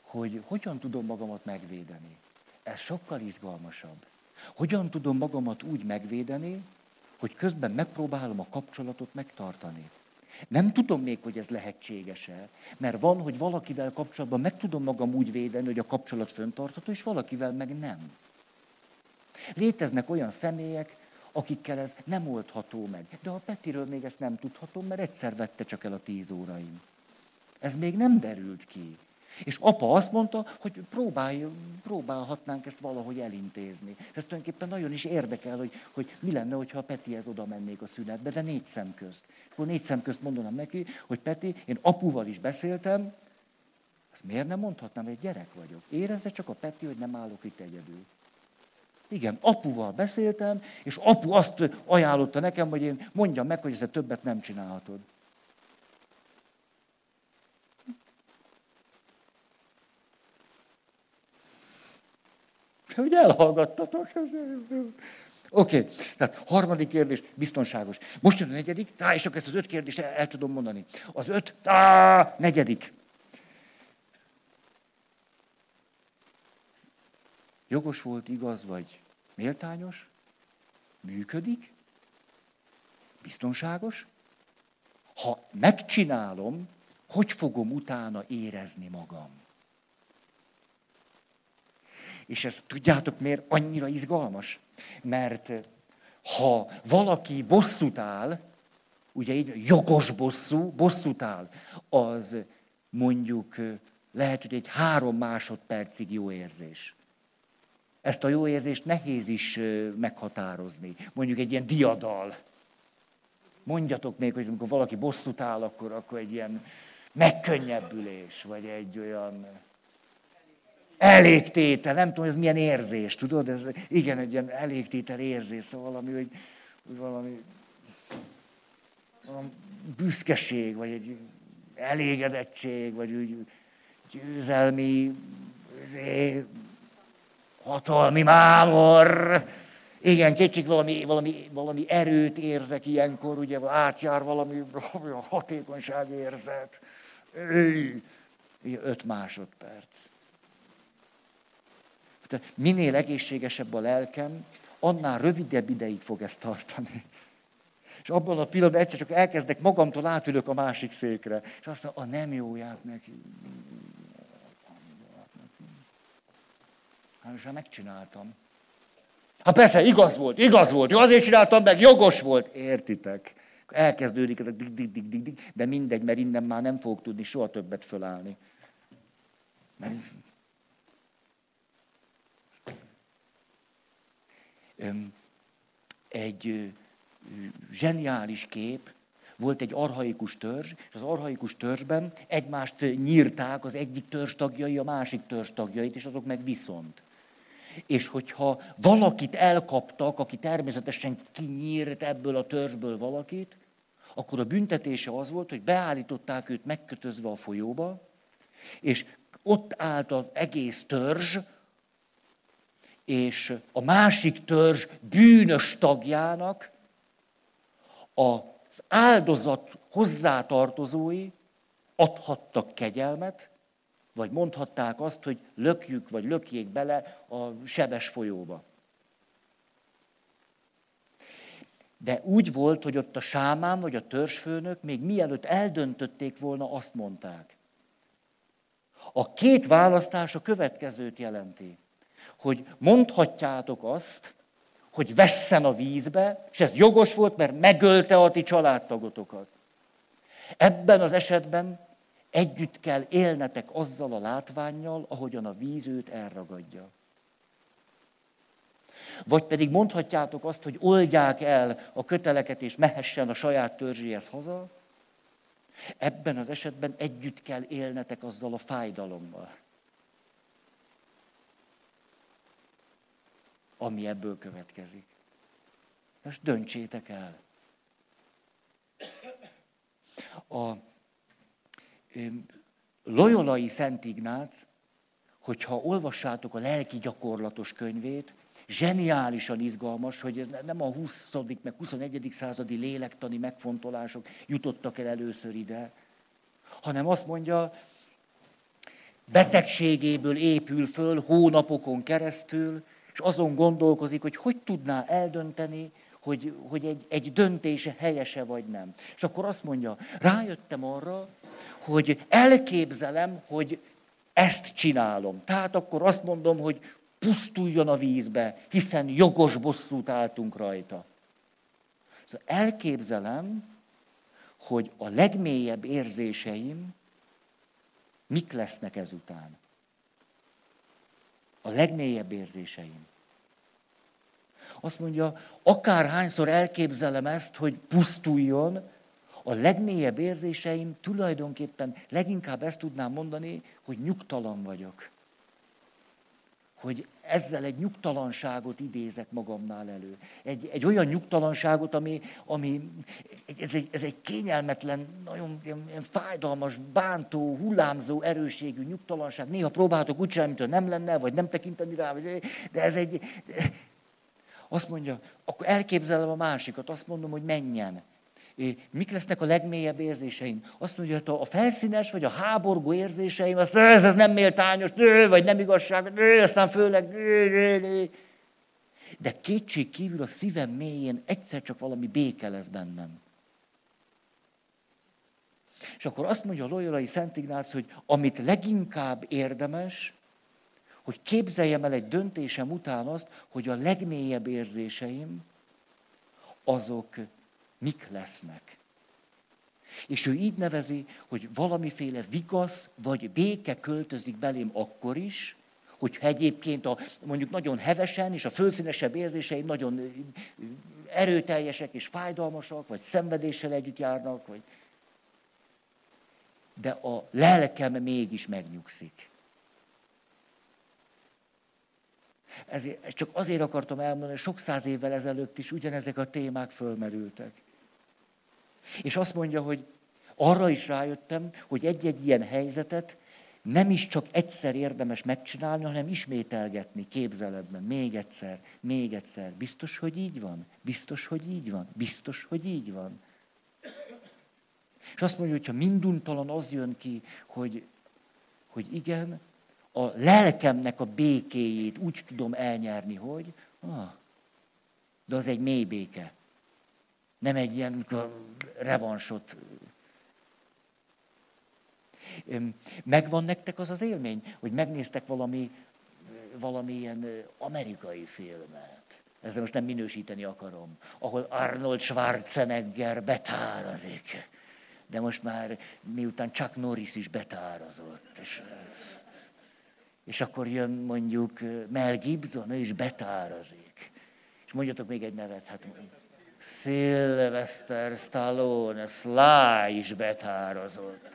hogy hogyan tudom magamat megvédeni. Ez sokkal izgalmasabb. Hogyan tudom magamat úgy megvédeni, hogy közben megpróbálom a kapcsolatot megtartani. Nem tudom még, hogy ez lehetséges-e, mert van, hogy valakivel kapcsolatban meg tudom magam úgy védeni, hogy a kapcsolat föntartható, és valakivel meg nem. Léteznek olyan személyek, akikkel ez nem oldható meg. De a Petiről még ezt nem tudhatom, mert egyszer vette csak el a tíz óraim. Ez még nem derült ki. És apa azt mondta, hogy próbálj, próbálhatnánk ezt valahogy elintézni. És ez tulajdonképpen nagyon is érdekel, hogy, hogy mi lenne, hogyha a Petihez oda mennék a szünetbe, de négy szem közt. Akkor négy szem közt mondanám neki, hogy Peti, én apuval is beszéltem, azt miért nem mondhatnám, hogy gyerek vagyok? Érezze csak a Peti, hogy nem állok itt egyedül. Igen, apuval beszéltem, és apu azt ajánlotta nekem, hogy én mondjam meg, hogy ezt többet nem csinálhatod. Hogy elhallgattatok. Oké, okay. tehát harmadik kérdés, biztonságos. Most jön a negyedik, tá, és akkor ezt az öt kérdést el, el tudom mondani. Az öt, tá, negyedik. Jogos volt, igaz vagy méltányos? Működik? Biztonságos? Ha megcsinálom, hogy fogom utána érezni magam? És ez tudjátok miért annyira izgalmas? Mert ha valaki bosszút áll, ugye így jogos bosszú, bosszút áll, az mondjuk lehet, hogy egy három másodpercig jó érzés. Ezt a jó érzést nehéz is meghatározni. Mondjuk egy ilyen diadal. Mondjatok még, hogy amikor valaki bosszút áll, akkor, akkor egy ilyen megkönnyebbülés, vagy egy olyan elégtétel, nem tudom, ez milyen érzés, tudod? Ez, igen, egy ilyen elégtétel érzés, szóval valami, hogy, hogy valami, valami büszkeség, vagy egy elégedettség, vagy úgy győzelmi hatalmi mámor. Igen, kétség valami, valami, valami erőt érzek ilyenkor, ugye átjár valami hatékonyság érzet. Öt másodperc. Tehát minél egészségesebb a lelkem, annál rövidebb ideig fog ezt tartani. És abban a pillanatban egyszer csak elkezdek magamtól átülök a másik székre. És azt mondom, a nem jóját neki. Hát most már megcsináltam. Hát persze, igaz volt, igaz volt, jó, azért csináltam meg, jogos volt. Értitek? Elkezdődik ez a dig, dig, dig, dig, dig, de mindegy, mert innen már nem fogok tudni soha többet fölállni. Mert egy zseniális kép, volt egy arhaikus törzs, és az arhaikus törzsben egymást nyírták az egyik törzs tagjai a másik törzs tagjait, és azok meg viszont. És hogyha valakit elkaptak, aki természetesen kinyírt ebből a törzsből valakit, akkor a büntetése az volt, hogy beállították őt megkötözve a folyóba, és ott állt az egész törzs, és a másik törzs bűnös tagjának az áldozat hozzátartozói adhattak kegyelmet, vagy mondhatták azt, hogy lökjük, vagy lökjék bele a sebes folyóba. De úgy volt, hogy ott a sámán vagy a törzsfőnök még mielőtt eldöntötték volna, azt mondták. A két választás a következőt jelenti, hogy mondhatjátok azt, hogy vesszen a vízbe, és ez jogos volt, mert megölte a ti családtagotokat. Ebben az esetben együtt kell élnetek azzal a látványjal, ahogyan a víz őt elragadja. Vagy pedig mondhatjátok azt, hogy oldják el a köteleket, és mehessen a saját törzséhez haza. Ebben az esetben együtt kell élnetek azzal a fájdalommal, ami ebből következik. Most döntsétek el. A Loyolai Szent Ignác, hogyha olvassátok a lelki gyakorlatos könyvét, zseniálisan izgalmas, hogy ez nem a 20. meg 21. századi lélektani megfontolások jutottak el először ide, hanem azt mondja, betegségéből épül föl hónapokon keresztül, és azon gondolkozik, hogy hogy tudná eldönteni, hogy, hogy egy, egy döntése helyese vagy nem. És akkor azt mondja, rájöttem arra, hogy elképzelem, hogy ezt csinálom. Tehát akkor azt mondom, hogy pusztuljon a vízbe, hiszen jogos bosszút álltunk rajta. Szóval elképzelem, hogy a legmélyebb érzéseim mik lesznek ezután. A legmélyebb érzéseim. Azt mondja, akárhányszor elképzelem ezt, hogy pusztuljon, a legmélyebb érzéseim tulajdonképpen leginkább ezt tudnám mondani, hogy nyugtalan vagyok hogy ezzel egy nyugtalanságot idézek magamnál elő. Egy, egy olyan nyugtalanságot, ami, ami ez, egy, ez egy kényelmetlen, nagyon ilyen, ilyen fájdalmas, bántó, hullámzó erőségű nyugtalanság. Néha próbáltok úgy csinálni, mintha nem lenne, vagy nem tekinteni rá, vagy, de ez egy... Azt mondja, akkor elképzelem a másikat, azt mondom, hogy menjen mik lesznek a legmélyebb érzéseim? Azt mondja, hogy a felszínes vagy a háborgó érzéseim, azt ez, ez nem méltányos, vagy nem igazság, aztán főleg... De kétség kívül a szívem mélyén egyszer csak valami béke lesz bennem. És akkor azt mondja a Loyolai Szent Ignác, hogy amit leginkább érdemes, hogy képzeljem el egy döntésem után azt, hogy a legmélyebb érzéseim, azok mik lesznek. És ő így nevezi, hogy valamiféle vigasz vagy béke költözik belém akkor is, hogyha egyébként a, mondjuk nagyon hevesen és a fölszínesebb érzései nagyon erőteljesek és fájdalmasak, vagy szenvedéssel együtt járnak, vagy... de a lelkem mégis megnyugszik. Ezért, csak azért akartam elmondani, hogy sok száz évvel ezelőtt is ugyanezek a témák fölmerültek. És azt mondja, hogy arra is rájöttem, hogy egy-egy ilyen helyzetet nem is csak egyszer érdemes megcsinálni, hanem ismételgetni képzeletben. Még egyszer, még egyszer. Biztos, hogy így van? Biztos, hogy így van? Biztos, hogy így van? És azt mondja, hogy ha minduntalan az jön ki, hogy, hogy igen, a lelkemnek a békéjét úgy tudom elnyerni, hogy ah, de az egy mély béke. Nem egy ilyen, revansot. Megvan nektek az az élmény, hogy megnéztek valami, valami ilyen amerikai filmet. Ezzel most nem minősíteni akarom. Ahol Arnold Schwarzenegger betárazik. De most már miután Chuck Norris is betárazott. És, és akkor jön mondjuk Mel Gibson, ő is betárazik. És mondjatok még egy nevet. Hát, Sylvester Stallone, Sly is betározott.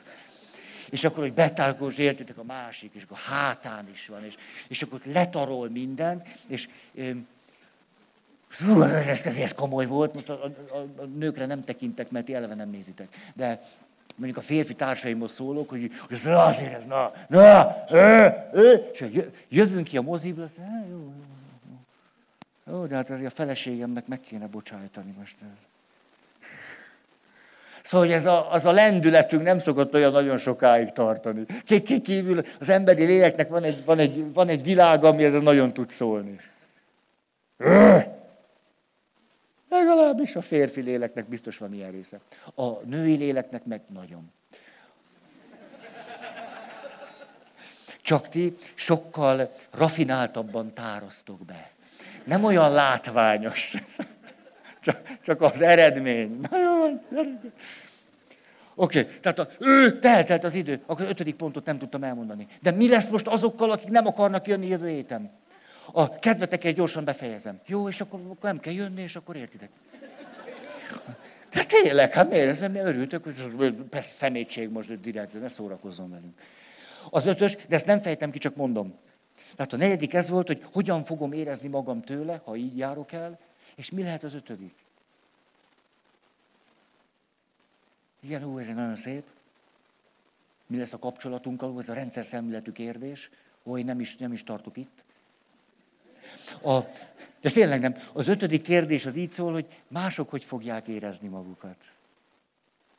És akkor, hogy betálkos, értitek, a másik, és akkor hátán is van, és, és akkor letarol minden, és hú, ez, ez, ez komoly volt, most a, a, a, nőkre nem tekintek, mert ti eleve nem nézitek. De mondjuk a férfi társaimhoz szólok, hogy, hogy ez, azért ez, na, na, ö, ö, és jövünk ki a moziből, azt, jó, jó, jó. Jó, de hát azért a feleségemnek meg kéne bocsájtani most. Ez. Szóval hogy ez a, az a lendületünk nem szokott olyan nagyon sokáig tartani. Kétség kívül az emberi léleknek van egy, van egy, van egy világ, ami ez nagyon tud szólni. Legalábbis a férfi léleknek biztos van ilyen része. A női léleknek meg nagyon. Csak ti sokkal rafináltabban tároztok be. Nem olyan látványos. <laughs> Csak, csak az eredmény. Na jó, Oké, okay, tehát a, ő, teltelt az idő, akkor ötödik pontot nem tudtam elmondani. De mi lesz most azokkal, akik nem akarnak jönni jövő héten? A kedveteket gyorsan befejezem. Jó, és akkor, akkor nem kell jönni, és akkor értitek. De tényleg, hát miért? Ezen mi örültök, hogy persze szemétség most direkt, ne szórakozzon velünk. Az ötös, de ezt nem fejtem ki, csak mondom. Tehát a negyedik ez volt, hogy hogyan fogom érezni magam tőle, ha így járok el, és mi lehet az ötödik? Igen, ó, ez egy nagyon szép. Mi lesz a kapcsolatunkkal? Ez a rendszer szemléletű kérdés. Ó, nem is, nem is tartok itt. A, de tényleg nem. Az ötödik kérdés az így szól, hogy mások hogy fogják érezni magukat.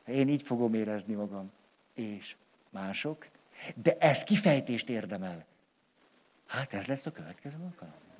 Én így fogom érezni magam. És mások. De ez kifejtést érdemel. Hát ez lesz a következő alkalom.